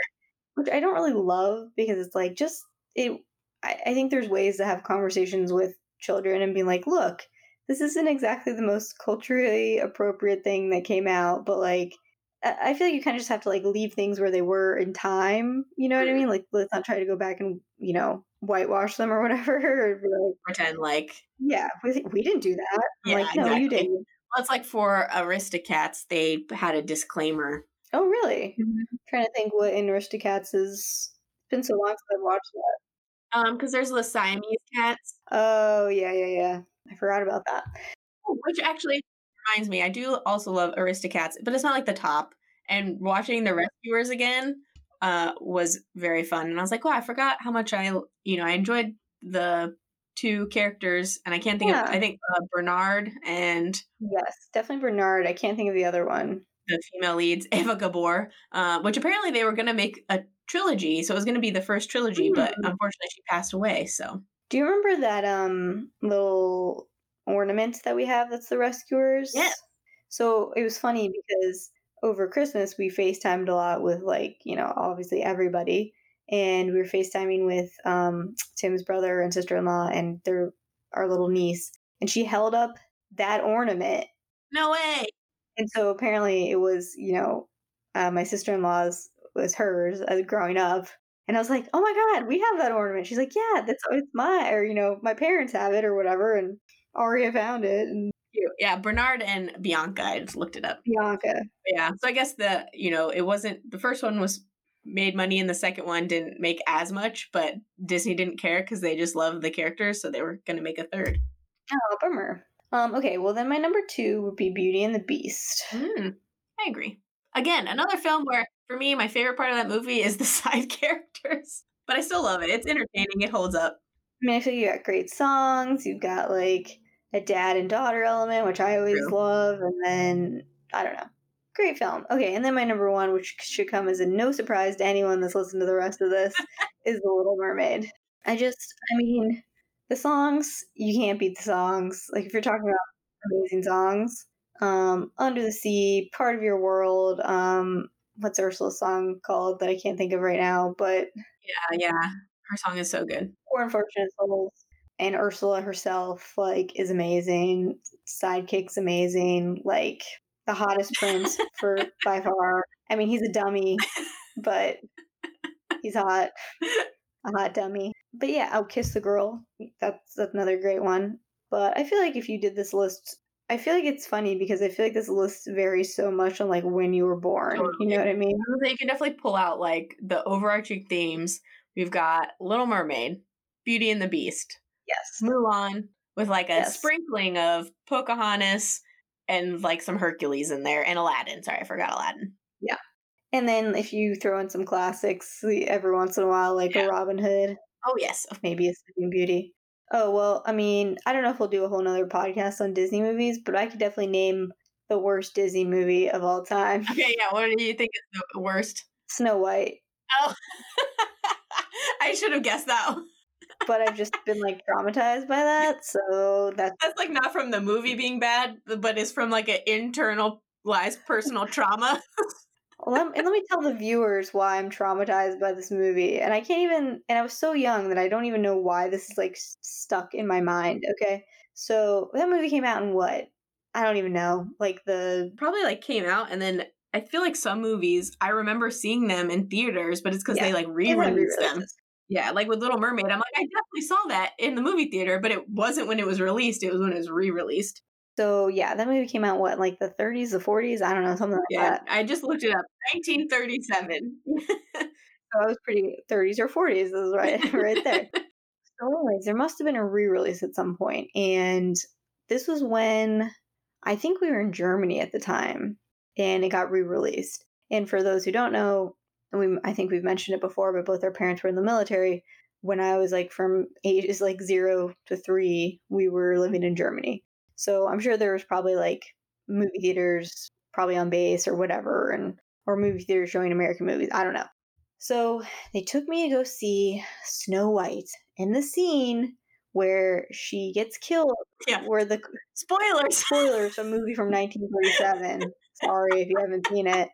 which I don't really love because it's like just it. I, I think there's ways to have conversations with children and be like, look, this isn't exactly the most culturally appropriate thing that came out, but like I feel like you kind of just have to like leave things where they were in time. You know what I
Mm.
mean? Like let's not try to go back and you know whitewash them or whatever. or like,
Pretend like
yeah, we, we didn't do that.
Yeah,
like, no, you didn't.
well, it's like for Aristocats, they had a disclaimer.
Oh, really? trying to think what in Aristocats is. It's been so long since I've watched that.
Um, because there's the Siamese cats,
Oh, yeah, yeah, yeah. I forgot about that.
Oh, which actually reminds me, I do also love Aristocats, but it's not like the top. And watching the Rescuers again uh, was very fun, and I was like, wow, I forgot how much I, you know, I enjoyed the two characters, and I can't think
Yeah.
of, I think uh, Bernard and
Yes, definitely Bernard. I can't think of the other one.
the female leads, Eva Gabor, uh, which apparently they were going to make a trilogy, so it was going to be the first trilogy, but
Mm.
unfortunately she passed away. So
Do you remember that um little ornament that we have that's the rescuers?
Yeah.
So it was funny because over Christmas we FaceTimed a lot with like, you know, obviously everybody. And we were FaceTiming with um Tim's brother and sister in law and their our little niece. And she held up that ornament.
no way.
And so apparently it was, you know, uh, my sister in law's was hers as growing up. And I was like, "Oh my god, we have that ornament." She's like, "Yeah, that's it's my or you know, my parents have it or whatever." And Aria found it and
Yeah, Bernard and Bianca. I just looked it up.
Bianca.
Yeah. So I guess the you know it wasn't the first one was made money and the second one didn't make as much, but Disney didn't care because they just loved the characters, so they were going to make a third.
Oh, bummer. Um, okay, well then my number two would be Beauty and the Beast.
Hmm. I agree. Again, another film where for me my favorite part of that movie is the side characters, but I still love it. It's entertaining. It holds up.
I mean, I feel you got great songs. You've got like a dad and daughter element, which I always
True.
love, and then I don't know, great film. Okay, and then my number one, which should come as a no surprise to anyone that's listened to the rest of this, is The Little Mermaid. I just, I mean, the songs you can't beat the songs. Like if you're talking about amazing songs, um, Under the Sea, Part of Your World, um, what's Ursula's song called that I can't think of right now, but
Yeah, yeah. Her song is so good.
Poor Unfortunate Souls. And Ursula herself, like, is amazing. Sidekick's amazing. Like, the hottest prince for by far. I mean, he's a dummy, but he's hot. A hot dummy. But yeah, I'll kiss the girl. That's, that's another great one. But I feel like if you did this list, I feel like it's funny because I feel like this list varies so much on like when you were born. You know what I mean?
So you can definitely pull out like the overarching themes. We've got Little Mermaid, Beauty and the Beast,
Yes.
Mulan, with like a
Yes.
sprinkling of Pocahontas and like some Hercules in there, and Aladdin. Sorry, I forgot Aladdin.
Yeah and then if you throw in some classics eh, every once in a while, like
Yeah.
a Robin Hood,
Oh yes,
maybe a Sleeping Beauty. Oh well, I mean, I don't know if we'll do a whole nother podcast on Disney movies, but I could definitely name the worst Disney movie of all time:
okay, yeah. What do you think is the worst?
Snow White.
Oh, I should have guessed that. one.
But I've just been like traumatized by that, so that's
That's like not from the movie being bad, but it's from like an internalized personal trauma.
let, and let me tell the viewers why I'm traumatized by this movie. And I can't even, and I was so young that I don't even know why this is like stuck in my mind. Okay. So that movie came out in what? I don't even know. Like the,
Probably like came out, and then I feel like some movies I remember seeing them in theaters, but it's because
Yeah.
they like re-released them. Yeah, like with Little Mermaid, I'm like, I definitely saw that in the movie theater, but it wasn't when it was released. It was when it was re-released.
So yeah, that movie came out what, like the 30s, the 40s? I don't know, something like
Yeah,
that.
I just looked it up. 1937.
So I was pretty 30s or 40s. This is right, right there. So, anyways, there must have been a re-release at some point, and this was when I think we were in Germany at the time, and it got re-released. And for those who don't know, and we I think we've mentioned it before, but both our parents were in the military. When I was like from ages like zero to three, we were living in Germany. So I'm sure there was probably like movie theaters, probably on base or whatever, and or movie theaters showing American movies. I don't know. So they took me to go see Snow White in the scene where she gets killed.
Yeah.
Where the
Spoilers.
spoilers, a movie from 1947. Sorry if you haven't seen it.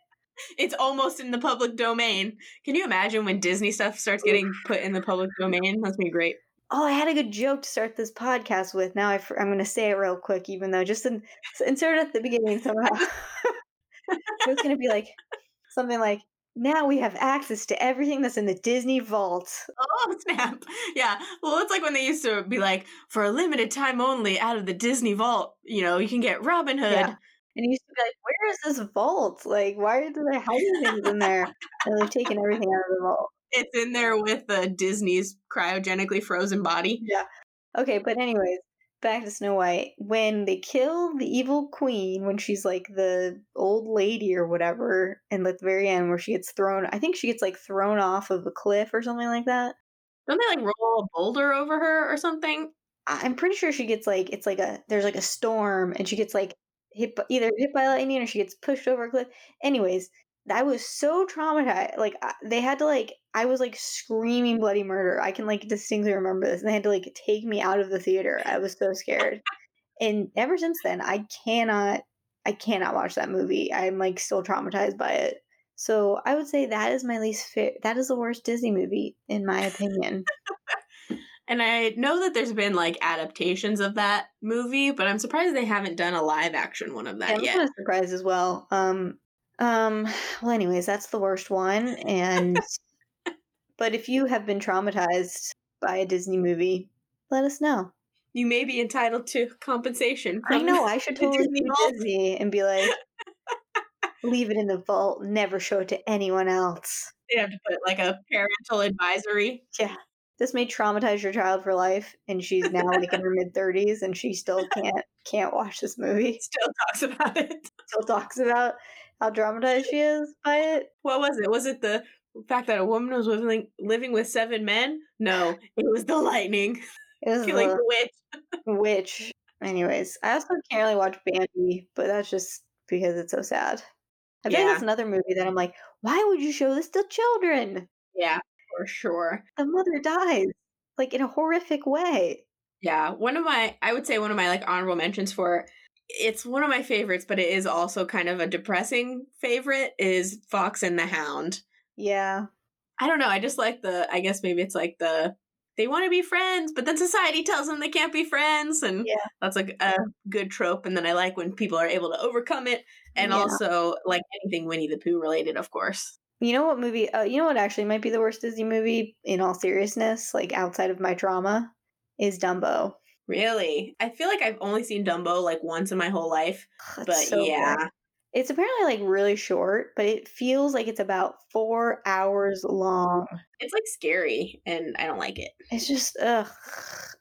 It's almost in the public domain. Can you imagine when Disney stuff starts getting put in the public domain? That's gonna be great.
Oh, I had a good joke to start this podcast with. Now I, am going to say it real quick, even though just in, insert it at the beginning somehow. it was going to be like something like, now we have access to everything that's in the Disney vault.
Oh, snap. Yeah. Well, it's like when they used to be like, for a limited time only out of the Disney vault, you know, you can get Robin Hood. Yeah.
Like, where is this vault? Like, why are they hiding things in there? And they've taken everything out of the vault.
It's in there with the Disney's cryogenically frozen body.
Yeah. Okay, but anyways, back to Snow White. When they kill the evil queen, when she's like the old lady or whatever, and at the very end where she gets thrown, I think she gets like thrown off of a cliff or something like that.
Don't they like roll a boulder over her or something?
I'm pretty sure she gets like it's like a there's like a storm and she gets like hit either hit by lightning or she gets pushed over a cliff. Anyways, I was so traumatized. Like they had to like I was like screaming bloody murder. I can like distinctly remember this. And they had to like take me out of the theater. I was so scared. and ever since then, I cannot I cannot watch that movie. I'm like still traumatized by it. So I would say that is my least fit. That is the worst Disney movie in my opinion.
and I know that there's been like adaptations of that movie, but I'm surprised they haven't done a live action one of that
yeah, I'm
yet.
I'm kind of surprised as well. Um, um, well, anyways, that's the worst one. And, but if you have been traumatized by a Disney movie, let us know.
You may be entitled to compensation.
I know. I should totally Disney, Disney and be like, leave it in the vault, never show it to anyone else.
They have to put like a parental advisory.
Yeah. This may traumatize your child for life, and she's now like in her mid thirties, and she still can't can't watch this movie.
Still talks about it.
Still talks about how traumatized she is by it.
What was it? Was it the fact that a woman was living living with seven men? No, it was the lightning. It was the, the
witch. witch. Anyways, I also can't really watch Bambi, but that's just because it's so sad. I yeah. think that's another movie that I'm like, why would you show this to children?
Yeah, for sure.
The mother dies like in a horrific way.
Yeah, one of my I would say one of my like honorable mentions for it's one of my favorites, but it is also kind of a depressing favorite is Fox and the Hound.
Yeah.
I don't know. I just like the I guess maybe it's like the they want to be friends, but then society tells them they can't be friends and
yeah.
that's like a good trope and then I like when people are able to overcome it and yeah. also like anything Winnie the Pooh related, of course.
You know what movie uh, you know what actually might be the worst Disney movie in all seriousness, like outside of my drama, is Dumbo.
Really? I feel like I've only seen Dumbo like once in my whole life. but so yeah. Good.
It's apparently like really short, but it feels like it's about four hours long.
It's like scary, and I don't like it.
It's just ugh.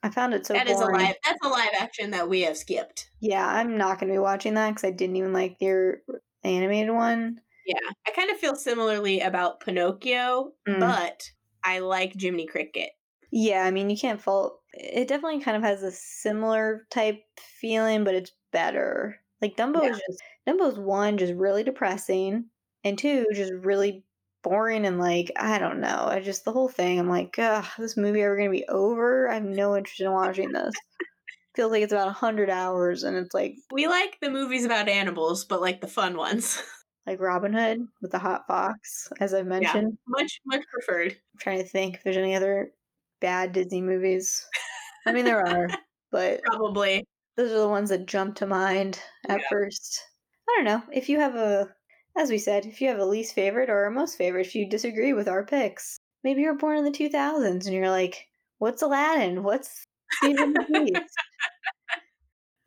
I found it so.
That boring. is a live. That's a live action that we have skipped.
Yeah, I'm not going to be watching that because I didn't even like your animated one.
Yeah, I kind of feel similarly about Pinocchio, mm. but I like Jiminy Cricket.
Yeah, I mean, you can't fault. It definitely kind of has a similar type feeling, but it's better. Like Dumbo yeah. is just Dumbo's one just really depressing, and two just really boring and like I don't know. I just the whole thing. I'm like, Ugh, this movie ever gonna be over? I have no interest in watching this. Feels like it's about a hundred hours, and it's like
we like the movies about animals, but like the fun ones.
like Robin Hood with the hot fox, as I've mentioned.
Yeah, much much preferred.
I'm trying to think if there's any other bad Disney movies. I mean, there are, but
probably
those are the ones that jump to mind at yeah. first. I don't know if you have a, as we said, if you have a least favorite or a most favorite, if you disagree with our picks. Maybe you're born in the 2000s and you're like, "What's Aladdin? What's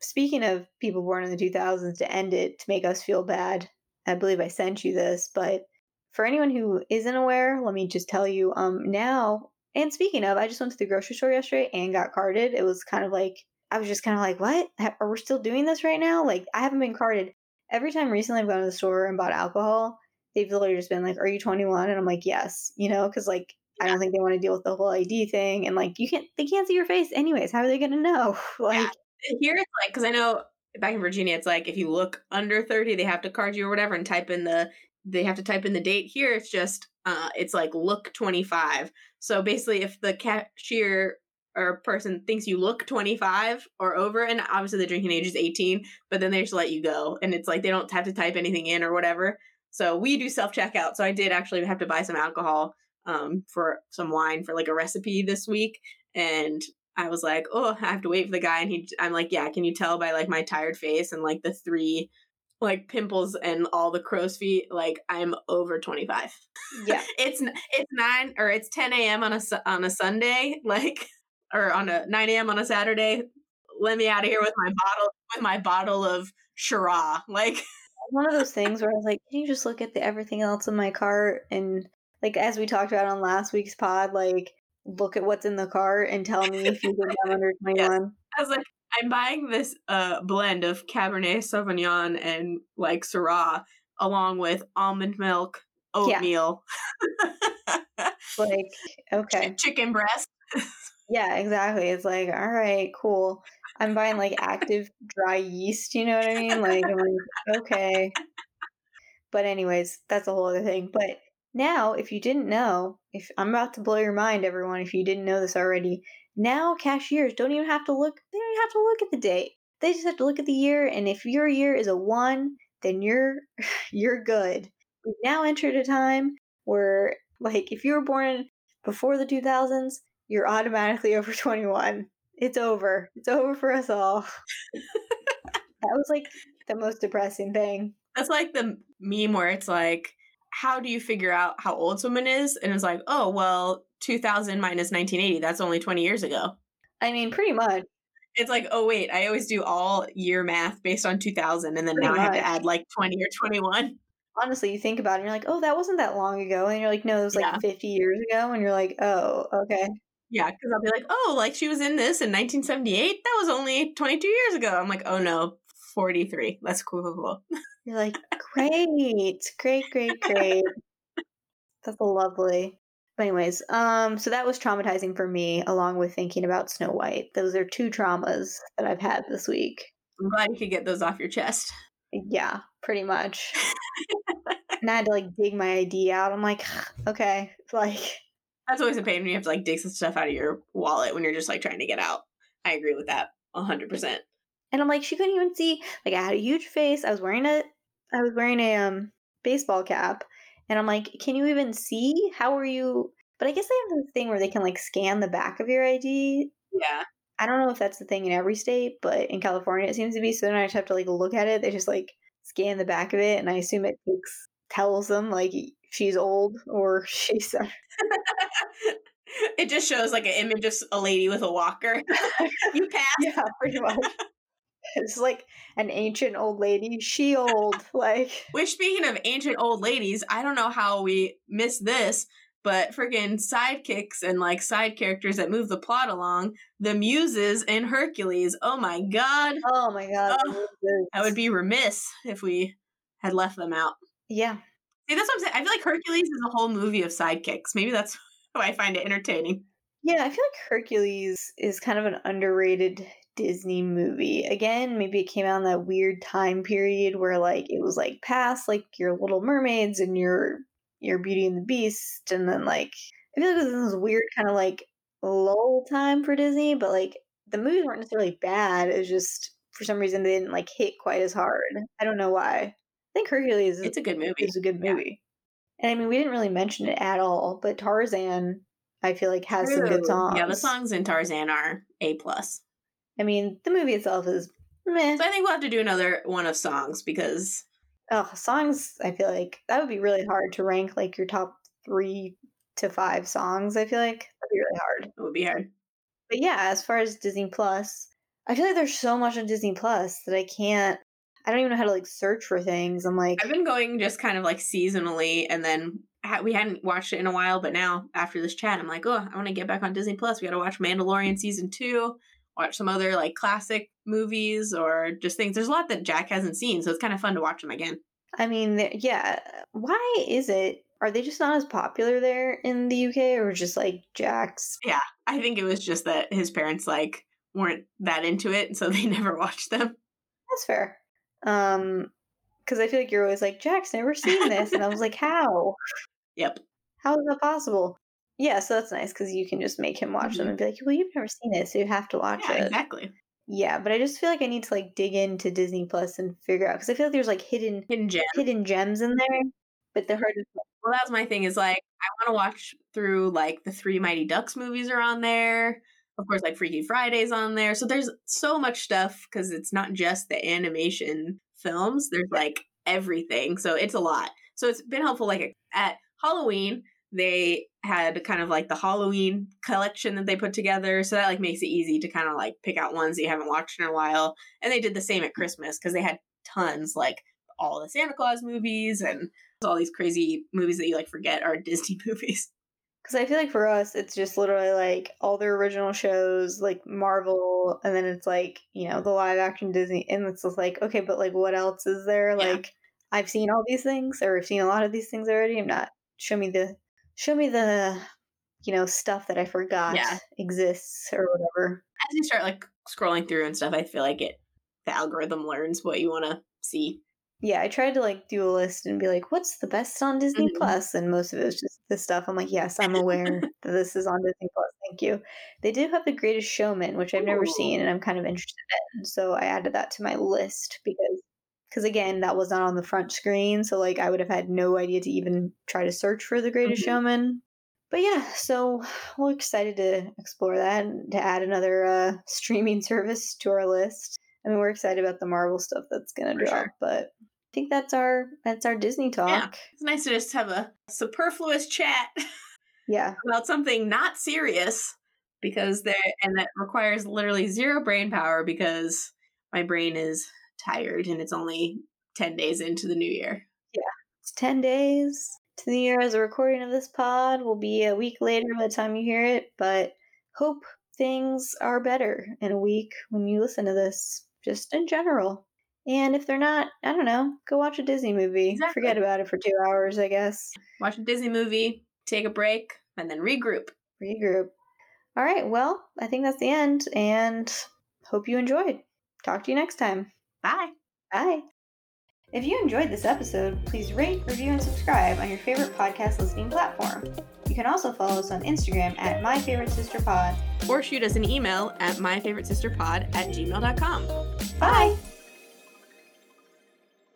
Speaking of people born in the 2000s, to end it to make us feel bad, I believe I sent you this, but for anyone who isn't aware, let me just tell you. Um, now and speaking of, I just went to the grocery store yesterday and got carded. It was kind of like, I was just kind of like, what? Are we still doing this right now? Like, I haven't been carded. Every time recently I've gone to the store and bought alcohol, they've literally just been like, are you 21? And I'm like, yes, you know, because like, I don't think they want to deal with the whole ID thing. And like, you can't, they can't see your face anyways. How are they going to know? like,
here it's like, because I know back in Virginia, it's like if you look under 30, they have to card you or whatever and type in the, they have to type in the date. Here it's just, uh, it's like look 25. So basically, if the cashier or person thinks you look 25 or over, and obviously the drinking age is 18, but then they just let you go. And it's like they don't have to type anything in or whatever. So we do self checkout. So I did actually have to buy some alcohol um, for some wine for like a recipe this week. and I was like, oh, I have to wait for the guy, and he, I'm like, yeah, can you tell by like my tired face and like the three like pimples and all the crow's feet like i'm over 25
Yeah.
it's it's 9 or it's 10 a.m on a on a sunday like or on a 9 a.m on a saturday let me out of here with my bottle with my bottle of Shiraz. like
One of those things where I was like, can you just look at the everything else in my cart and like as we talked about on last week's pod, like look at what's in the car and tell me if you think I'm under 21.
i was like i'm buying this uh blend of cabernet sauvignon and like Syrah along with almond milk
Yeah.
oatmeal
Like, okay.
chicken breast
Yeah, exactly. It's like, all right, cool. I'm buying like active dry yeast, you know what I mean? Like, I'm like, okay. But, anyways, that's a whole other thing. But now, if you didn't know, if I'm about to blow your mind, everyone, if you didn't know this already, now cashiers don't even have to look, they don't even have to look at the date. They just have to look at the year. And if your year is a one, then you're you're good. We've now entered a time where, like, if you were born before the 2000s, you're automatically over 21. It's over. It's over for us all. that was like the most depressing thing.
That's like the meme where it's like, how do you figure out how old someone is? And it's like, oh, well, 2000 minus 1980, that's only 20 years ago.
I mean, pretty much.
It's like, oh, wait, I always do all year math based on 2000, and then
Pretty
now I have to add like 20 or 21.
Honestly, you think about it and you're like, oh, that wasn't that long ago. And you're like, no, it was like
Yeah.
50 years ago. And you're like, oh, okay.
Yeah, because I'll be like, oh, like she was in this in 1978? That was only 22 years ago. I'm like, oh no, 43. That's cool, cool, cool.
You're like, great, great, great, great. That's lovely. But anyways, um, so that was traumatizing for me, along with thinking about Snow White. Those are two traumas that I've had this week.
I'm glad you could get those off your chest.
Yeah, pretty much. and I had to like dig my ID out. I'm like, okay, like,
That's always a pain when you have to like dig some stuff out of your wallet when you're just like trying to get out. I agree with that 100%.
and I'm like, she couldn't even see. Like, I had a huge face. I was wearing a, I was wearing a um baseball cap, and I'm like, can you even see? How are you? But I guess they have this thing where they can like scan the back of your ID.
Yeah.
I don't know if that's the thing in every state, but in California it seems to be. So then I just have to like look at it. They just like scan the back of it, and I assume it takes tells them like she's old or she's.
it just shows like an image of a lady with a walker. you pass.
yeah, pretty much. It's like an ancient old lady. She old, like
Which, speaking of ancient old ladies, I don't know how we miss this, but freaking sidekicks and like side characters that move the plot along, the muses in Hercules. Oh my god.
oh my god,
Oh, I would be remiss if we had left them out.
yeah.
See, that's what I'm saying. I feel like Hercules is a whole movie of sidekicks. Maybe that's why I find it entertaining.
Yeah, I feel like Hercules is kind of an underrated Disney movie. Again, maybe it came out in that weird time period where like it was like past like your Little Mermaids and your your Beauty and the Beast, and then like I feel like it was this weird kind of like lull time for Disney, but like the movies weren't necessarily bad. It was just for some reason they didn't like hit quite as hard. I don't know why. I think Hercules is
It's a good movie.
It's a good
Yeah.
movie. And I mean, we didn't really mention it at all, but Tarzan, I feel like has some good songs.
Yeah, the songs in Tarzan are A plus.
I mean, the movie itself is meh.
So I think we'll have to do another one of songs because
Oh, songs. I feel like that would be really hard to rank like your top three to five songs. I feel like that'd be really hard.
it would be hard.
But yeah, as far as Disney Plus, I feel like there's so much on Disney Plus that I can't. I don't even know how to like search for things. I'm like,
I've been going just kind of like seasonally, and then ha- we hadn't watched it in a while. But now after this chat, I'm like, oh, I want to get back on Disney Plus. We got to watch Mandalorian season two, watch some other like classic movies or just things. There's a lot that Jack hasn't seen, so it's kind of fun to watch them again.
I mean, yeah. Why is it? Are they just not as popular there in the UK, or just like Jack's?
Yeah, I think it was just that his parents like weren't that into it, and so they never watched them.
That's fair. Um, because I feel like you're always like Jack's never seen this, and I was like, how?
Yep.
How is that possible? Yeah, so that's nice because you can just make him watch them
Mhm.
and be like, well, you've never seen it, so you have to watch
Yeah,
it.
exactly.
Yeah, but I just feel like I need to like dig into Disney Plus and figure out because I feel like there's like hidden
Hidden gem.
hidden gems in there, but they're hard to.
Well, that's my thing. Is like I want to watch through like the three Mighty Ducks movies are on there. of course, like Freaky Fridays on there. So there's so much stuff because it's not just the animation films. There's like everything. So it's a lot. So it's been helpful. Like at Halloween, they had kind of like the Halloween collection that they put together. So that like makes it easy to kind of like pick out ones that you haven't watched in a while. And they did the same at Christmas because they had tons like all the Santa Claus movies and all these crazy movies that you like forget are Disney movies.
Because I feel like for us, it's just literally like all their original shows, like Marvel, and then it's like, you know, the live action Disney. And it's just like, okay, but like what else is there? Yeah. Like, I've seen all these things, or I've seen a lot of these things already. I'm not, show me the, show me the, you know, stuff that I forgot yeah. exists or whatever.
As you start like scrolling through and stuff, I feel like it, the algorithm learns what you want to see
yeah, I tried to like do a list and be like, what's the best on Disney mm-hmm. Plus? And most of it was just this stuff. I'm like, yes, I'm aware that this is on Disney Plus. Thank you. They do have The Greatest Showman, which I've Ooh. never seen and I'm kind of interested in. So I added that to my list because because again, that was not on the front screen, so like I would have had no idea to even try to search for The Greatest mm-hmm. Showman. But yeah, so we're excited to explore that and to add another uh, streaming service to our list. I mean, we're excited about the Marvel stuff that's gonna drop, sure. but I think that's our that's our Disney talk. Yeah.
It's nice to just have a superfluous chat.
Yeah.
about something not serious because there and that requires literally zero brain power because my brain is tired and it's only 10 days into the new year.
Yeah. It's 10 days to the year as a recording of this pod will be a week later by the time you hear it, but hope things are better in a week when you listen to this just in general. And if they're not, I don't know, go watch a Disney movie. Exactly. Forget about it for two hours, I guess.
Watch a Disney movie, take a break, and then regroup.
Regroup. All right, well, I think that's the end, and hope you enjoyed. Talk to you next time.
Bye.
Bye. If you enjoyed this episode, please rate, review, and subscribe on your favorite podcast listening platform. You can also follow us on Instagram at MyFavoriteSisterPod.
Or shoot us an email at MyFavoriteSisterPod at gmail.com.
Bye!